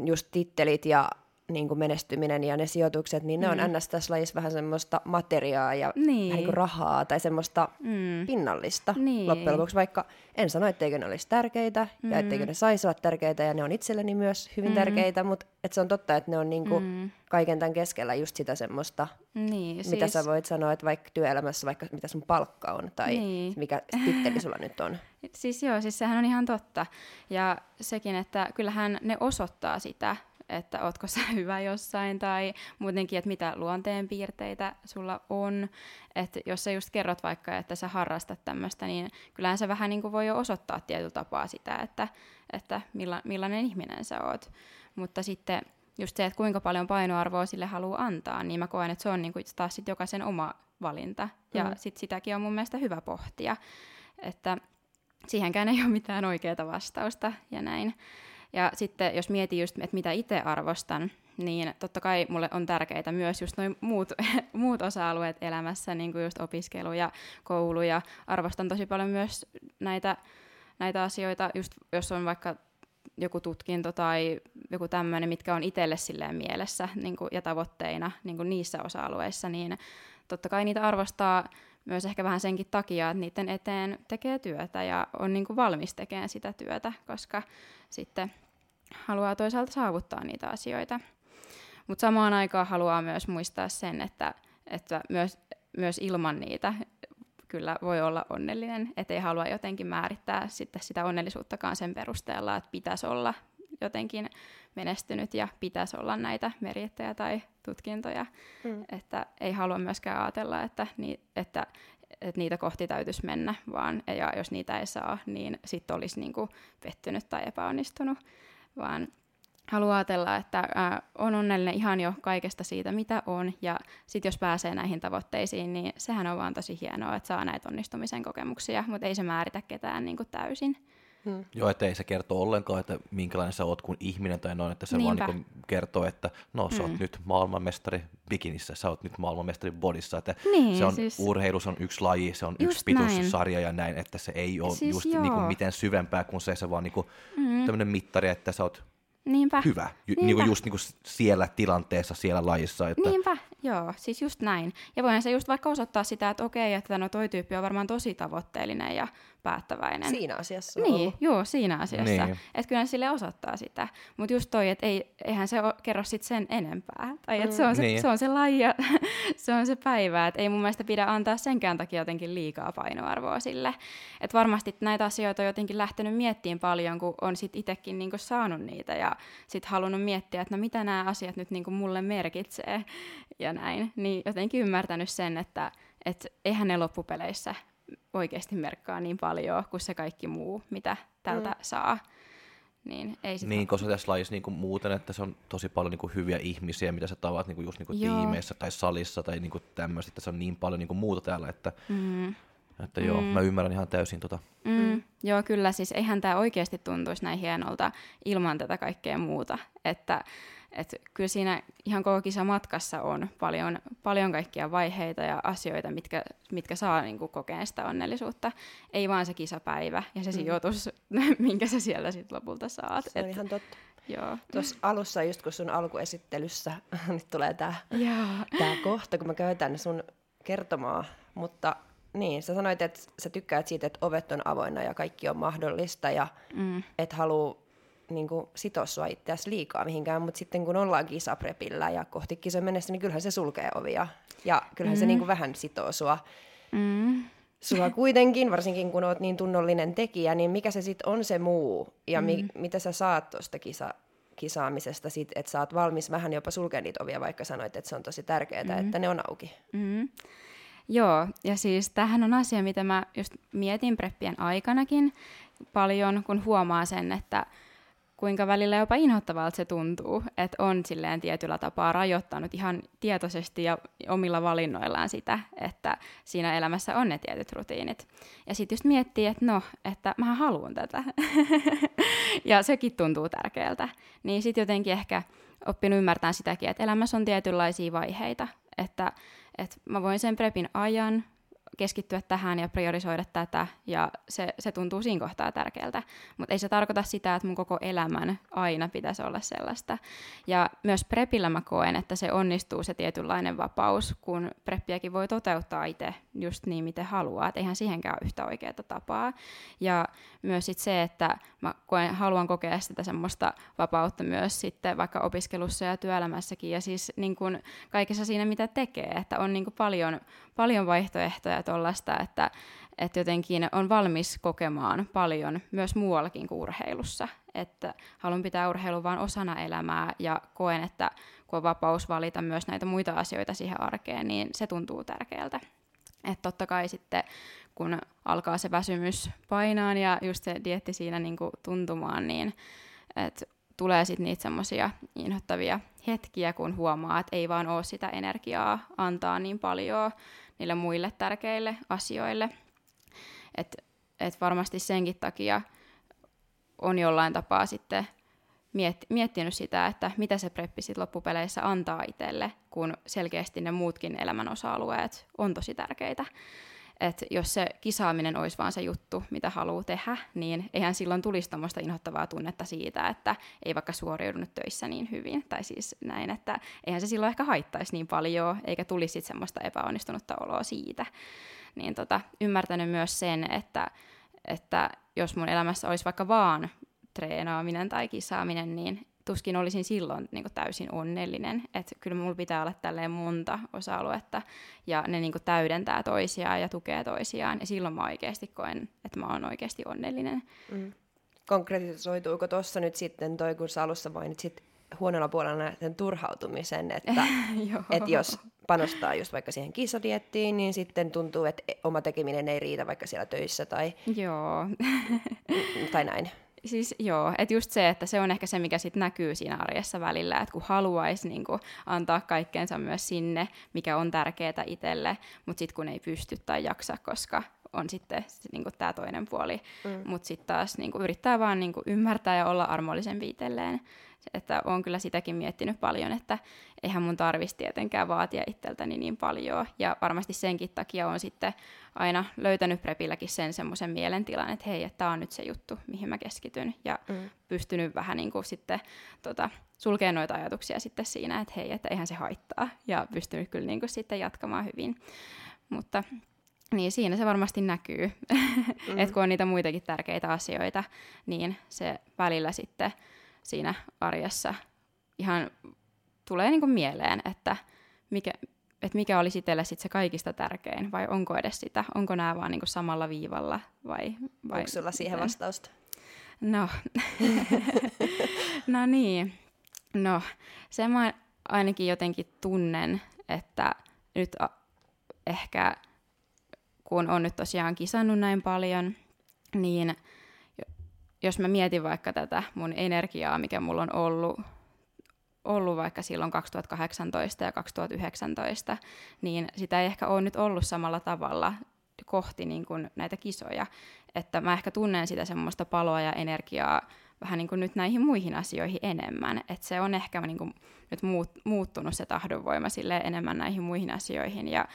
just tittelit ja niin kuin menestyminen ja ne sijoitukset, niin ne mm. on ns. tässä lajissa vähän semmoista materiaa ja niin. niin kuin rahaa tai semmoista mm. pinnallista niin. loppujen lopuksi, vaikka en sano, etteikö ne olisi tärkeitä mm. ja etteikö ne saisi olla tärkeitä ja ne on itselleni myös hyvin mm. tärkeitä, mutta et se on totta, että ne on niin kuin mm. kaiken tämän keskellä just sitä semmoista, niin, mitä siis... sä voit sanoa, että vaikka työelämässä, vaikka mitä sun palkka on tai niin. mikä titteli sulla nyt on. (laughs) Siis joo, siis sehän on ihan totta. Ja sekin, että kyllähän ne osoittaa sitä, että ootko sä (laughs) hyvä jossain tai muutenkin, että mitä luonteenpiirteitä sulla on. Että jos sä just kerrot vaikka, että sä harrastat tämmöistä, niin kyllähän se vähän niin kuin voi jo osoittaa tietyllä tapaa sitä, että, että milla, millainen ihminen sä oot. Mutta sitten just se, että kuinka paljon painoarvoa sille haluaa antaa, niin mä koen, että se on niin kuin taas sit jokaisen oma valinta. Ja mm. sit sitäkin on mun mielestä hyvä pohtia, että siihenkään ei ole mitään oikeaa vastausta ja näin. Ja sitten jos mietin just, että mitä itse arvostan, niin totta kai mulle on tärkeitä myös just noin muut, (laughs) muut osa-alueet elämässä, niin kuin just opiskelu ja koulu, ja arvostan tosi paljon myös näitä, näitä asioita, just jos on vaikka joku tutkinto tai joku tämmöinen, mitkä on itselle silleen mielessä niin kuin, ja tavoitteina niin kuin niissä osa-alueissa, niin totta kai niitä arvostaa myös ehkä vähän senkin takia, että niiden eteen tekee työtä ja on niin kuin valmis tekemään sitä työtä, koska sitten haluaa toisaalta saavuttaa niitä asioita. Mutta samaan aikaan haluaa myös muistaa sen, että, että myös, myös ilman niitä kyllä voi olla onnellinen, ettei halua jotenkin määrittää sitten sitä onnellisuuttakaan sen perusteella, että pitäisi olla jotenkin menestynyt ja pitäisi olla näitä merittäjä tai tutkintoja. Mm. Että ei halua myöskään ajatella, että, ni, että, että niitä kohti täytyisi mennä, vaan ja jos niitä ei saa, niin sitten olisi niinku pettynyt tai epäonnistunut, vaan haluaa ajatella, että ää, on onnellinen ihan jo kaikesta siitä, mitä on, ja sitten jos pääsee näihin tavoitteisiin, niin sehän on vaan tosi hienoa, että saa näitä onnistumisen kokemuksia, mutta ei se määritä ketään niin kuin täysin. Hmm. Joo, että ei se kertoo ollenkaan, että minkälainen sä oot kuin ihminen tai noin, että se Niinpä. vaan niin kertoo, että no sä oot hmm. nyt maailmanmestari bikinissä, sä oot nyt maailmanmestari bodissa, että niin, se on, siis... urheilu on yksi laji, se on just yksi pituussarja ja näin, että se ei ole siis just niin kuin miten syvempää kuin se, se vaan niin kuin hmm. tämmöinen mittari, että sä oot Niinpä. hyvä, Ju, Niinpä. Niin kuin just niin kuin siellä tilanteessa, siellä lajissa. Että... Niinpä, joo, siis just näin. Ja voihan se just vaikka osoittaa sitä, että okei, että no toi tyyppi on varmaan tosi tavoitteellinen ja päättäväinen. Siinä asiassa Niin, ollut. joo, siinä asiassa. Niin. Että kyllä sille osoittaa sitä. Mutta just toi, että ei, eihän se o, kerro sit sen enempää. Tai että mm. se, on se, niin. se on se laji ja (laughs) se on se päivä. Että ei mun mielestä pidä antaa senkään takia jotenkin liikaa painoarvoa sille. Että varmasti näitä asioita on jotenkin lähtenyt miettimään paljon, kun on sit itsekin niinku saanut niitä ja sit halunnut miettiä, että no mitä nämä asiat nyt niinku mulle merkitsee ja näin. Niin jotenkin ymmärtänyt sen, että et eihän ne loppupeleissä oikeasti merkkaa niin paljon kuin se kaikki muu, mitä tältä mm. saa. Niin, ei sitä... niin, koska tässä lajissa niin kuin muuten, että se on tosi paljon niin kuin hyviä ihmisiä, mitä sä tavat niin kuin just niin kuin tiimeissä tai salissa tai niin kuin tämmöistä, että se on niin paljon niin kuin muuta täällä, että, mm. että mm. joo, mä ymmärrän ihan täysin tota. Mm. Mm. Joo, kyllä, siis eihän tämä oikeasti tuntuisi näin hienolta ilman tätä kaikkea muuta, että et kyllä siinä ihan koko matkassa on paljon, paljon kaikkia vaiheita ja asioita, mitkä, mitkä saa niin kuin, kokea sitä onnellisuutta. Ei vaan se kisapäivä ja se mm. sijoitus, (laughs) minkä sä sieltä sitten lopulta saat. Se on Et, ihan totta. Joo. Tuossa alussa, just kun sun alkuesittelyssä, (laughs) nyt tulee tämä kohta, kun mä käytän sun kertomaa, mutta niin, sä sanoit, että sä tykkäät siitä, että ovet on avoinna ja kaikki on mahdollista ja mm. et halua niin kuin sitoa sua itseäsi liikaa mihinkään, mutta sitten kun ollaan kisaprepillä ja kohti kisoja mennessä, niin kyllähän se sulkee ovia. Ja kyllähän mm. se niin kuin vähän sitoo sua. Mm. Sua kuitenkin, varsinkin kun oot niin tunnollinen tekijä, niin mikä se sitten on se muu? Ja mi- mm. mitä sä saat tuosta kisa- kisaamisesta, sit, että sä oot valmis vähän jopa sulkemaan niitä ovia, vaikka sanoit, että se on tosi tärkeää, mm. että ne on auki. Mm. Joo, ja siis tämähän on asia, mitä mä just mietin preppien aikanakin paljon, kun huomaa sen, että kuinka välillä jopa inhottavalta se tuntuu, että on silleen tietyllä tapaa rajoittanut ihan tietoisesti ja omilla valinnoillaan sitä, että siinä elämässä on ne tietyt rutiinit. Ja sitten just miettii, että no, että mä haluan tätä. (laughs) ja sekin tuntuu tärkeältä. Niin sitten jotenkin ehkä oppinut ymmärtämään sitäkin, että elämässä on tietynlaisia vaiheita, että, että mä voin sen prepin ajan keskittyä tähän ja priorisoida tätä, ja se, se tuntuu siinä kohtaa tärkeältä. Mutta ei se tarkoita sitä, että mun koko elämän aina pitäisi olla sellaista. Ja myös prepillä mä koen, että se onnistuu se tietynlainen vapaus, kun preppiäkin voi toteuttaa itse just niin, miten haluaa. Et eihän siihenkään ole yhtä oikeaa tapaa. Ja myös sit se, että mä koen, haluan kokea sitä semmoista vapautta myös sitten vaikka opiskelussa ja työelämässäkin, ja siis niin kun kaikessa siinä, mitä tekee, että on niin paljon, paljon vaihtoehtoja tuollaista, että, että jotenkin on valmis kokemaan paljon myös muuallakin kuin urheilussa. Että haluan pitää urheilun vain osana elämää ja koen, että kun on vapaus valita myös näitä muita asioita siihen arkeen, niin se tuntuu tärkeältä. Että totta kai sitten, kun alkaa se väsymys painaan ja just se dietti siinä niin kuin tuntumaan, niin että tulee sitten niitä semmoisia inhottavia hetkiä, kun huomaa, että ei vaan ole sitä energiaa antaa niin paljon niille muille tärkeille asioille. Et, et varmasti senkin takia on jollain tapaa sitten miet, miettinyt sitä, että mitä se preppi sit loppupeleissä antaa itselle, kun selkeästi ne muutkin elämän osa-alueet on tosi tärkeitä että jos se kisaaminen olisi vaan se juttu, mitä haluaa tehdä, niin eihän silloin tulisi tämmöistä inhottavaa tunnetta siitä, että ei vaikka suoriudunut töissä niin hyvin. Tai siis näin, että eihän se silloin ehkä haittaisi niin paljon, eikä tulisi sit semmoista epäonnistunutta oloa siitä. Niin tota, ymmärtänyt myös sen, että, että jos mun elämässä olisi vaikka vaan treenaaminen tai kisaaminen, niin tuskin olisin silloin niin kuin täysin onnellinen. Että kyllä mulla pitää olla tälleen monta osa-aluetta ja ne niin kuin täydentää toisiaan ja tukee toisiaan. Ja silloin mä oikeasti koen, että mä oon oikeasti onnellinen. Mm. Konkretisoituuko tuossa nyt sitten toi, kun sä alussa mainitsit huonolla puolella sen turhautumisen, että, (laughs) että jos panostaa just vaikka siihen kisadiettiin, niin sitten tuntuu, että oma tekeminen ei riitä vaikka siellä töissä tai, joo. tai näin. Siis joo, että just se, että se on ehkä se, mikä sitten näkyy siinä arjessa välillä, että kun haluaisi niin kuin, antaa kaikkeensa myös sinne, mikä on tärkeää itselle, mutta sitten kun ei pysty tai jaksa, koska on sitten niin tämä toinen puoli, mm. mutta sitten taas niin yrittää vaan niin ymmärtää ja olla armollisen viitelleen. Että olen kyllä sitäkin miettinyt paljon, että eihän mun tarvitsisi tietenkään vaatia itseltäni niin paljon. Ja varmasti senkin takia on sitten aina löytänyt prepilläkin sen semmoisen mielentilan, että hei, että tämä on nyt se juttu, mihin mä keskityn. Ja mm. pystynyt vähän niin kuin sitten tota, sulkemaan noita ajatuksia sitten siinä, että hei, että eihän se haittaa. Ja pystynyt kyllä niin kuin sitten jatkamaan hyvin. Mutta niin siinä se varmasti näkyy, (laughs) mm. että kun on niitä muitakin tärkeitä asioita, niin se välillä sitten siinä arjessa ihan tulee niin kuin mieleen, että mikä, että mikä olisi itselle sit se kaikista tärkein, vai onko edes sitä, onko nämä vaan niin kuin samalla viivalla, vai, vai Onko sulla siihen miten? vastausta? No, (laughs) no niin, no se mä ainakin jotenkin tunnen, että nyt a- ehkä kun on nyt tosiaan kisannut näin paljon, niin jos mä mietin vaikka tätä mun energiaa, mikä mulla on ollut, ollut vaikka silloin 2018 ja 2019, niin sitä ei ehkä ole nyt ollut samalla tavalla kohti niin kuin näitä kisoja. Että mä ehkä tunnen sitä semmoista paloa ja energiaa vähän niin kuin nyt näihin muihin asioihin enemmän. Että se on ehkä niin kuin nyt muut, muuttunut se tahdonvoima sille enemmän näihin muihin asioihin. Ja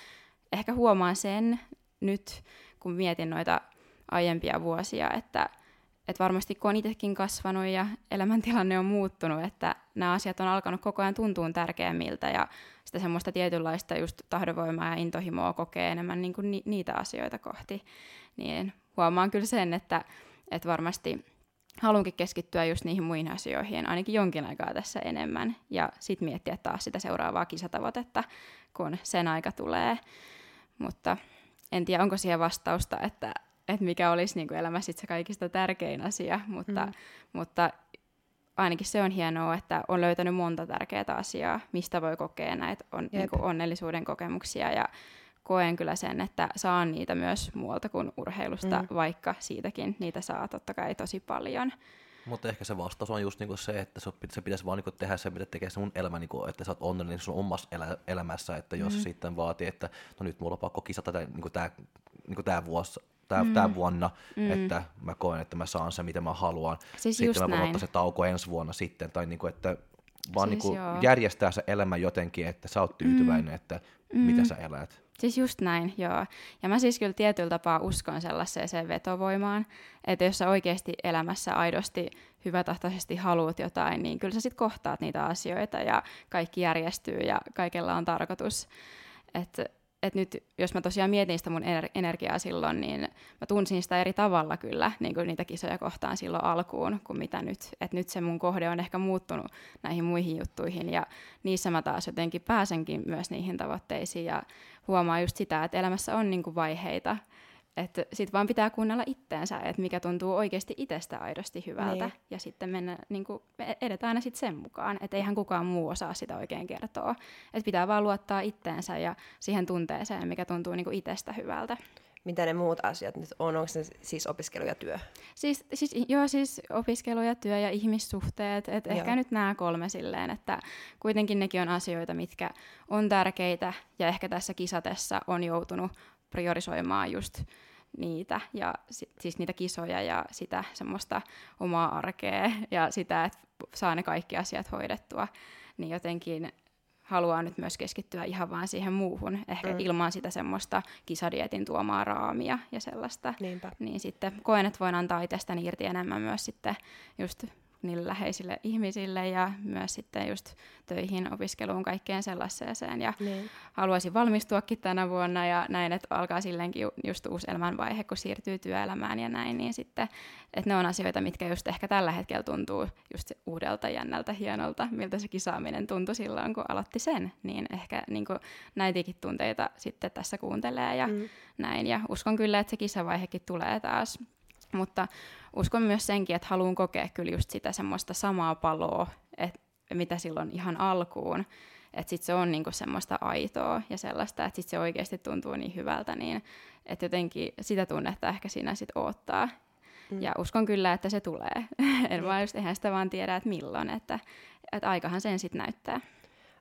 ehkä huomaan sen nyt, kun mietin noita aiempia vuosia, että – että varmasti kun on itsekin kasvanut ja elämäntilanne on muuttunut, että nämä asiat on alkanut koko ajan tuntua tärkeämmiltä ja sitä semmoista tietynlaista just tahdonvoimaa ja intohimoa kokee enemmän niin kuin ni- niitä asioita kohti, niin huomaan kyllä sen, että, että varmasti haluankin keskittyä just niihin muihin asioihin ainakin jonkin aikaa tässä enemmän ja sitten miettiä taas sitä seuraavaa kisatavoitetta, kun sen aika tulee. Mutta en tiedä, onko siihen vastausta, että että mikä olisi niin kuin elämässä se kaikista tärkein asia, mutta, mm. mutta ainakin se on hienoa, että on löytänyt monta tärkeää asiaa, mistä voi kokea näitä on, niin kuin onnellisuuden kokemuksia ja koen kyllä sen, että saan niitä myös muualta kuin urheilusta, mm. vaikka siitäkin niitä saa totta kai tosi paljon. Mutta ehkä se vastaus on just niinku se, että se pitäisi vaan niinku tehdä se, mitä tekee se mun elämä, niinku, että sä oot onnellinen sun omassa elä, elämässä, että jos mm. sitten vaatii, että no nyt mulla on pakko kisata niinku tää, niinku tää vuosi tää, mm. tää vuonna, mm. että mä koen, että mä saan sen, mitä mä haluan. Siis sitten mä voin ottaa se tauko ensi vuonna sitten, tai niinku, että vaan siis niinku järjestää se elämä jotenkin, että sä oot tyytyväinen, mm. että mm. mitä sä elät. Siis just näin, joo. Ja mä siis kyllä tietyllä tapaa uskon sellaiseen vetovoimaan, että jos sä oikeasti elämässä aidosti hyvätahtoisesti haluat jotain, niin kyllä sä sitten kohtaat niitä asioita ja kaikki järjestyy ja kaikella on tarkoitus. Että että nyt jos mä tosiaan mietin sitä mun energiaa silloin, niin mä tunsin sitä eri tavalla kyllä niin kuin niitä kisoja kohtaan silloin alkuun kuin mitä nyt. Että nyt se mun kohde on ehkä muuttunut näihin muihin juttuihin ja niissä mä taas jotenkin pääsenkin myös niihin tavoitteisiin ja huomaa just sitä, että elämässä on niin kuin vaiheita että sit vaan pitää kuunnella itteensä, että mikä tuntuu oikeasti itsestä aidosti hyvältä. Niin. Ja sitten mennä, niin kuin, edetään aina sitten sen mukaan. Että eihän kukaan muu osaa sitä oikein kertoa. Että pitää vaan luottaa itteensä ja siihen tunteeseen, mikä tuntuu niin kuin itsestä hyvältä. Mitä ne muut asiat nyt on? Onko se siis opiskelu ja työ? Siis, siis, joo, siis opiskelu ja työ ja ihmissuhteet. Et ehkä nyt nämä kolme silleen, että kuitenkin nekin on asioita, mitkä on tärkeitä. Ja ehkä tässä kisatessa on joutunut priorisoimaan just niitä ja si- siis niitä kisoja ja sitä semmoista omaa arkea ja sitä, että saa ne kaikki asiat hoidettua, niin jotenkin haluaa nyt myös keskittyä ihan vaan siihen muuhun, ehkä mm. ilman sitä semmoista kisadietin tuomaa raamia ja sellaista. Niinpä. Niin sitten koen, että voin antaa itsestäni irti enemmän myös sitten just niille läheisille ihmisille ja myös sitten just töihin, opiskeluun, kaikkeen sellaiseen. Ja niin. haluaisin valmistuakin tänä vuonna ja näin, että alkaa silleenkin just uusi elämänvaihe, kun siirtyy työelämään ja näin, niin sitten, että ne on asioita, mitkä just ehkä tällä hetkellä tuntuu just uudelta, jännältä, hienolta, miltä se kisaaminen tuntui silloin, kun aloitti sen, niin ehkä niin näitäkin tunteita sitten tässä kuuntelee ja mm. näin. Ja uskon kyllä, että se kisavaihekin tulee taas mutta uskon myös senkin, että haluan kokea kyllä just sitä semmoista samaa paloa, että mitä silloin ihan alkuun. Että sitten se on niinku semmoista aitoa ja sellaista, että sitten se oikeasti tuntuu niin hyvältä, niin että jotenkin sitä tunnetta ehkä siinä sitten odottaa. Mm. Ja uskon kyllä, että se tulee. (laughs) en mm. vaan just, eihän sitä vaan tiedä, että milloin, että, että aikahan sen sitten näyttää.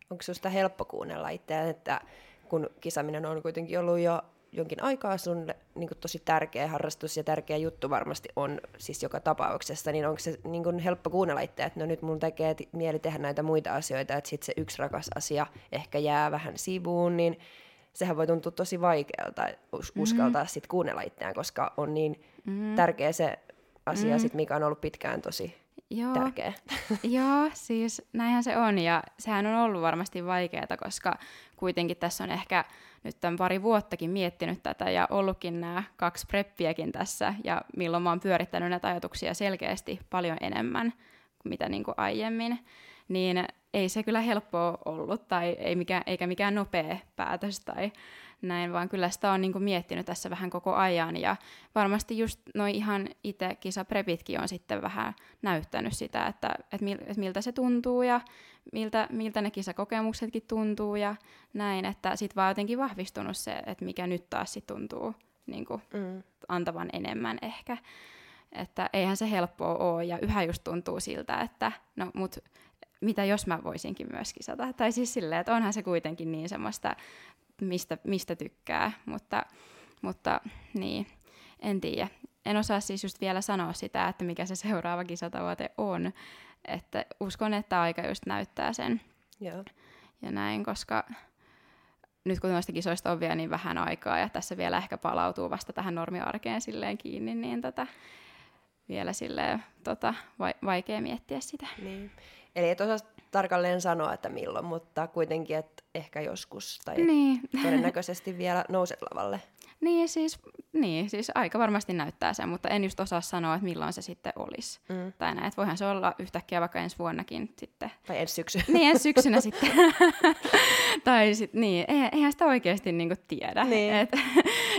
Onko sinusta helppo kuunnella itseään, että kun kisaminen on kuitenkin ollut jo jonkin aikaa sun niin kuin tosi tärkeä harrastus ja tärkeä juttu varmasti on siis joka tapauksessa, niin onko se niin kuin helppo kuunnella itse, että no nyt mun tekee mieli tehdä näitä muita asioita, että sitten se yksi rakas asia ehkä jää vähän sivuun, niin sehän voi tuntua tosi vaikealta us- mm-hmm. uskaltaa sitten kuunnella itseään, koska on niin mm-hmm. tärkeä se asia, mm-hmm. sit, mikä on ollut pitkään tosi Joo. tärkeä. Joo, siis näinhän se on ja sehän on ollut varmasti vaikeaa, koska kuitenkin tässä on ehkä nyt tämän pari vuottakin miettinyt tätä ja ollutkin nämä kaksi preppiäkin tässä ja milloin mä oon pyörittänyt näitä ajatuksia selkeästi paljon enemmän kuin mitä niin kuin aiemmin, niin ei se kyllä helppoa ollut tai ei mikään, eikä mikään nopea päätös tai näin, vaan kyllä sitä on niin kuin miettinyt tässä vähän koko ajan ja varmasti just noin ihan itse kisaprepitkin on sitten vähän näyttänyt sitä, että, että, mil, että miltä se tuntuu ja miltä, miltä ne kisakokemuksetkin tuntuu ja näin, että sitten vaan jotenkin vahvistunut se, että mikä nyt taas sit tuntuu niin kuin mm. antavan enemmän ehkä. Että eihän se helppoa ole ja yhä just tuntuu siltä, että no mut mitä jos mä voisinkin myös kisata. Tai siis silleen, että onhan se kuitenkin niin semmoista, mistä, mistä tykkää, mutta, mutta niin, en tiedä. En osaa siis just vielä sanoa sitä, että mikä se seuraava kisatavoite on. Että uskon, että aika just näyttää sen. Joo. Ja näin, koska nyt kun noista kisoista on vielä niin vähän aikaa ja tässä vielä ehkä palautuu vasta tähän normiarkeen silleen kiinni, niin tota, vielä silleen tota, vaikea miettiä sitä. Niin. Eli et osaa tarkalleen sanoa, että milloin, mutta kuitenkin, että ehkä joskus tai niin. todennäköisesti vielä nouset lavalle. Niin siis, niin, siis aika varmasti näyttää sen, mutta en just osaa sanoa, että milloin se sitten olisi. Mm. Tai näin, että voihan se olla yhtäkkiä vaikka ensi vuonnakin sitten. Tai ensi syksynä. (laughs) Niin, ensi syksynä (laughs) sitten. (laughs) tai sitten, niin, eihän sitä oikeasti niinku tiedä. Niin. Et,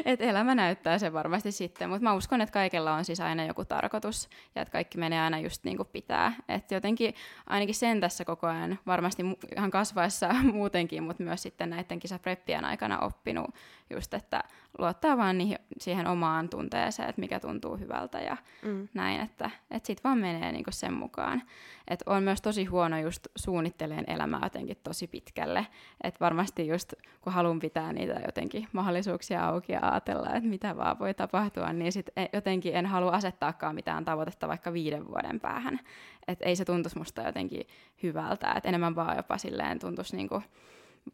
et elämä näyttää sen varmasti sitten, mutta mä uskon, että kaikella on siis aina joku tarkoitus ja että kaikki menee aina just niin kuin pitää. Että jotenkin ainakin sen tässä koko ajan, varmasti ihan kasvaessa (laughs) muutenkin, mutta myös sitten näiden kisapreppien aikana oppinut just, että luottaa vaan niihin, siihen omaan tunteeseen, että mikä tuntuu hyvältä ja mm. näin, että, että sit vaan menee niinku sen mukaan. Et on myös tosi huono just suunnitteleen elämää jotenkin tosi pitkälle, että varmasti just kun haluan pitää niitä jotenkin mahdollisuuksia auki ja ajatella, että mitä vaan voi tapahtua, niin sit jotenkin en halua asettaakaan mitään tavoitetta vaikka viiden vuoden päähän. Että ei se tuntuisi musta jotenkin hyvältä, että enemmän vaan jopa silleen tuntuisi niinku,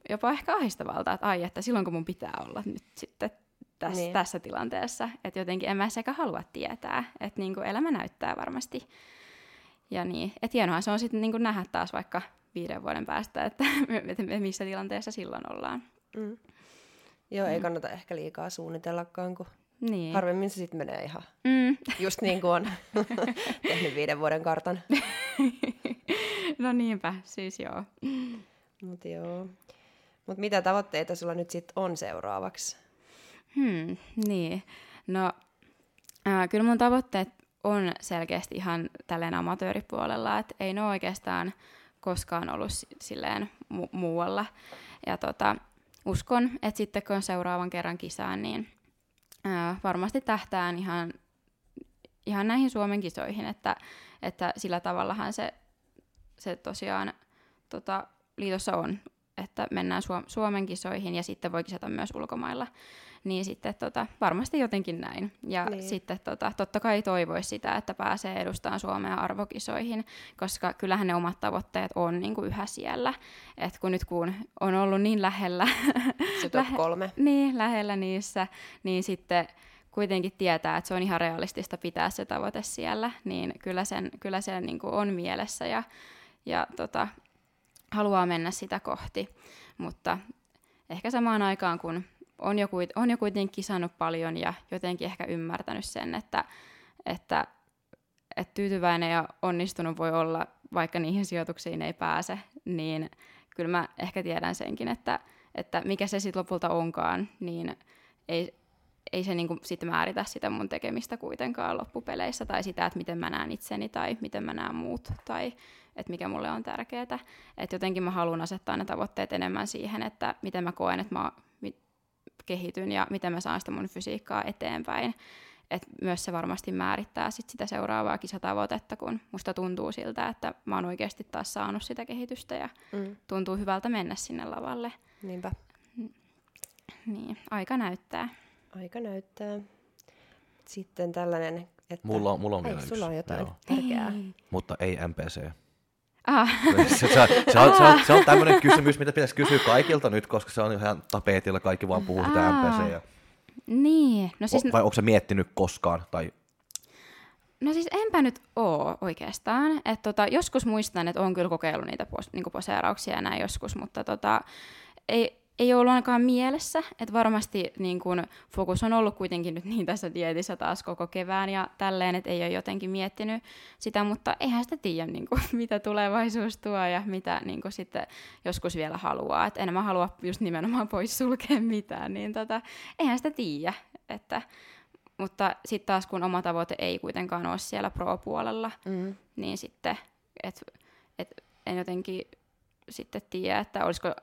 jopa ehkä ahdistavalta, että ai, että silloin kun mun pitää olla nyt sitten tässä, niin. tässä tilanteessa, että jotenkin en mä sekä halua tietää, että niin kuin elämä näyttää varmasti. Ja niin, että hienoa se on sitten niin kuin nähdä taas vaikka viiden vuoden päästä, että (laughs) missä tilanteessa silloin ollaan. Mm. Joo, mm. ei kannata ehkä liikaa suunnitellakaan, kun niin. harvemmin se sitten menee ihan mm. just niin kuin on (laughs) tehnyt viiden vuoden kartan. (laughs) no niinpä, siis joo. Mutta joo. Mut mitä tavoitteita sulla nyt sitten on seuraavaksi? Hmm, niin. No, äh, kyllä mun tavoitteet on selkeästi ihan tälleen amatööripuolella, että ei ne oikeastaan koskaan ollut silleen mu- muualla. Ja tota, uskon, että sitten kun seuraavan kerran kisaan, niin ää, varmasti tähtään ihan, ihan näihin Suomen kisoihin, että, että sillä tavallahan se, se tosiaan tota, liitossa on, että mennään Suomen kisoihin ja sitten voi kisata myös ulkomailla niin sitten tota, varmasti jotenkin näin. Ja niin. sitten tota, totta kai toivoisi sitä, että pääsee edustamaan Suomea arvokisoihin, koska kyllähän ne omat tavoitteet on niin kuin yhä siellä. Et kun nyt kun on ollut niin lähellä, Se (laughs) lähe- kolme. Niin, lähellä niissä, niin sitten kuitenkin tietää, että se on ihan realistista pitää se tavoite siellä, niin kyllä, sen, kyllä se niin kuin on mielessä ja, ja tota, haluaa mennä sitä kohti. Mutta ehkä samaan aikaan, kun on jo, on jo kuitenkin kisannut paljon ja jotenkin ehkä ymmärtänyt sen, että, että, että tyytyväinen ja onnistunut voi olla, vaikka niihin sijoituksiin ei pääse, niin kyllä mä ehkä tiedän senkin, että, että mikä se sitten lopulta onkaan, niin ei, ei se niinku sit määritä sitä mun tekemistä kuitenkaan loppupeleissä tai sitä, että miten mä näen itseni tai miten mä näen muut tai että mikä mulle on tärkeää. Että jotenkin mä haluan asettaa ne tavoitteet enemmän siihen, että miten mä koen, että mä kehityn ja miten mä saan sitä mun fysiikkaa eteenpäin. Et myös se varmasti määrittää sit sitä seuraavaa kisatavoitetta, kun musta tuntuu siltä, että mä oon oikeasti taas saanut sitä kehitystä ja mm. tuntuu hyvältä mennä sinne lavalle. Niinpä. Niin, aika näyttää. Aika näyttää. Sitten tällainen, että... Mulla on, mulla on Hei, vielä sulla yksi. on jotain Joo. tärkeää. Mutta ei MPC. Ah. Se, se, se, on, se, on, se on tämmöinen kysymys, mitä pitäisi kysyä kaikilta nyt, koska se on ihan tapetilla, kaikki vaan puhuu sitä MPC. Ja... Niin. No siis... O, vai onko se miettinyt koskaan? Tai... No siis enpä nyt oo oikeastaan. Et tota, joskus muistan, että on kyllä kokeillut niitä pos, niinku poseerauksia ja näin joskus, mutta tota, ei, ei ollut ainakaan mielessä, että varmasti niin kun, fokus on ollut kuitenkin nyt niin tässä dietissä taas koko kevään ja tälleen, että ei ole jotenkin miettinyt sitä, mutta eihän sitä tiedä, niin kun, (laughs) mitä tulevaisuus tuo ja mitä niin kun, sitten joskus vielä haluaa. Et en mä halua just nimenomaan pois sulkea mitään, niin tota, eihän sitä tiedä. Että, mutta sitten taas kun oma tavoite ei kuitenkaan ole siellä pro-puolella, mm. niin sitten et, et en jotenkin sitten tiedä, että olisiko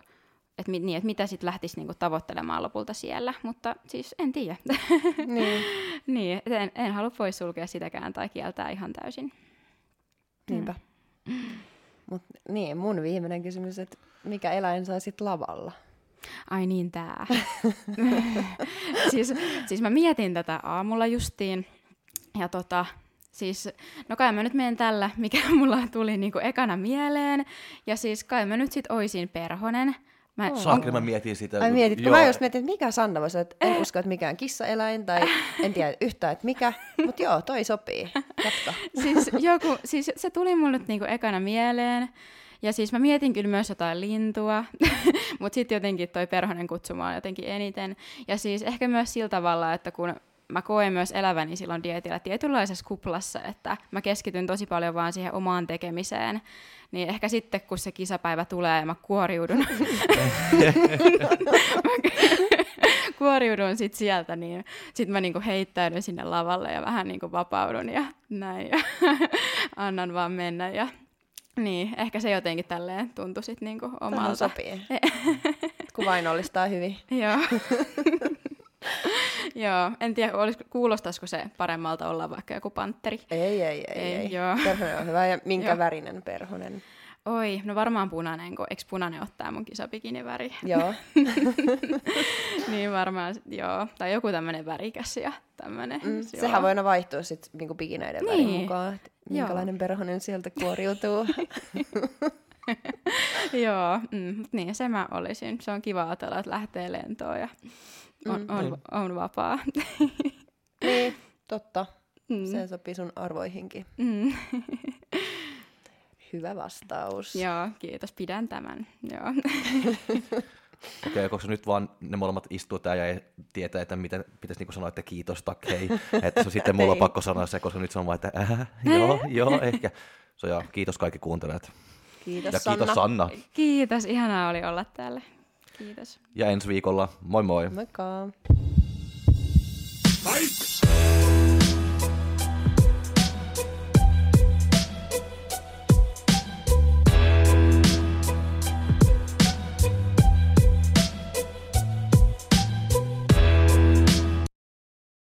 että, niin, että mitä sitten lähtisi niinku tavoittelemaan lopulta siellä, mutta siis en tiedä. (laughs) Niin. (laughs) niin, en, en halua poissulkea sitäkään tai kieltää ihan täysin. Niinpä. Mm. Mut, niin, mun viimeinen kysymys, että mikä eläin saisit lavalla? Ai niin, tää. (laughs) siis, siis mä mietin tätä aamulla justiin, ja tota, Siis, no kai mä nyt menen tällä, mikä mulla tuli niinku ekana mieleen. Ja siis kai mä nyt sit oisin perhonen. Mä. Saakeli mä mietin sitä. Ai mietit, kun mä just mietin, että mikä Sanna voisi että en usko, että mikään kissaeläin tai en tiedä yhtään, että mikä, mutta joo, toi sopii. Jatka. (laughs) siis, joku, siis se tuli mulle nyt niinku ekana mieleen. Ja siis mä mietin kyllä myös jotain lintua, (laughs) mutta sitten jotenkin toi perhonen kutsumaan jotenkin eniten. Ja siis ehkä myös sillä tavalla, että kun mä koen myös eläväni silloin dietillä tietynlaisessa kuplassa, että mä keskityn tosi paljon vaan siihen omaan tekemiseen, niin ehkä sitten kun se kisapäivä tulee ja mä kuoriudun, (laughs) kuoriudun sit sieltä, niin sitten mä niinku heittäydyn sinne lavalle ja vähän niinku vapaudun ja näin ja (laughs) annan vaan mennä ja niin, ehkä se jotenkin tälleen tuntui sitten niinku omalta. Tähän sopii. Kuvainnollistaa hyvin. (laughs) Joo. (laughs) Joo, en tiedä, olis, kuulostaisiko se paremmalta olla vaikka joku pantteri. Ei, ei, ei. ei, ei. Joo. (laughs) Perhonen on hyvä. Ja minkä joo. värinen perhonen? Oi, no varmaan punainen, kun eikö punainen ottaa mun kisabikiniväri? Joo. (laughs) niin varmaan, joo. Tai joku tämmöinen värikäs ja tämmöinen. Mm, sehän voi aina vaihtua sitten niinku bikineiden niin. värin mukaan, että minkälainen joo. perhonen sieltä kuoriutuu. joo, mm, niin se mä olisin. Se on kiva ajatella, että lähtee lentoon ja on, mm. on, on vapaa. (laughs) niin, totta. Mm. Se sopii sun arvoihinkin. Mm. (laughs) Hyvä vastaus. Joo, kiitos. Pidän tämän. Joo. (laughs) Okei, okay, koska nyt vaan ne molemmat istuu täällä ja ei tietää, että miten pitäisi niinku sanoa, että kiitos, tak, hei. Että se sitten mulla on pakko sanoa se, koska nyt se on vaan, että äh, joo, joo, ehkä. So, joo, kiitos kaikki kuuntelijat. Kiitos ja Sanna. kiitos Sanna. Kiitos, ihanaa oli olla täällä. Kiitos. Ja ensi viikolla, moi moi. Moikka. Fight!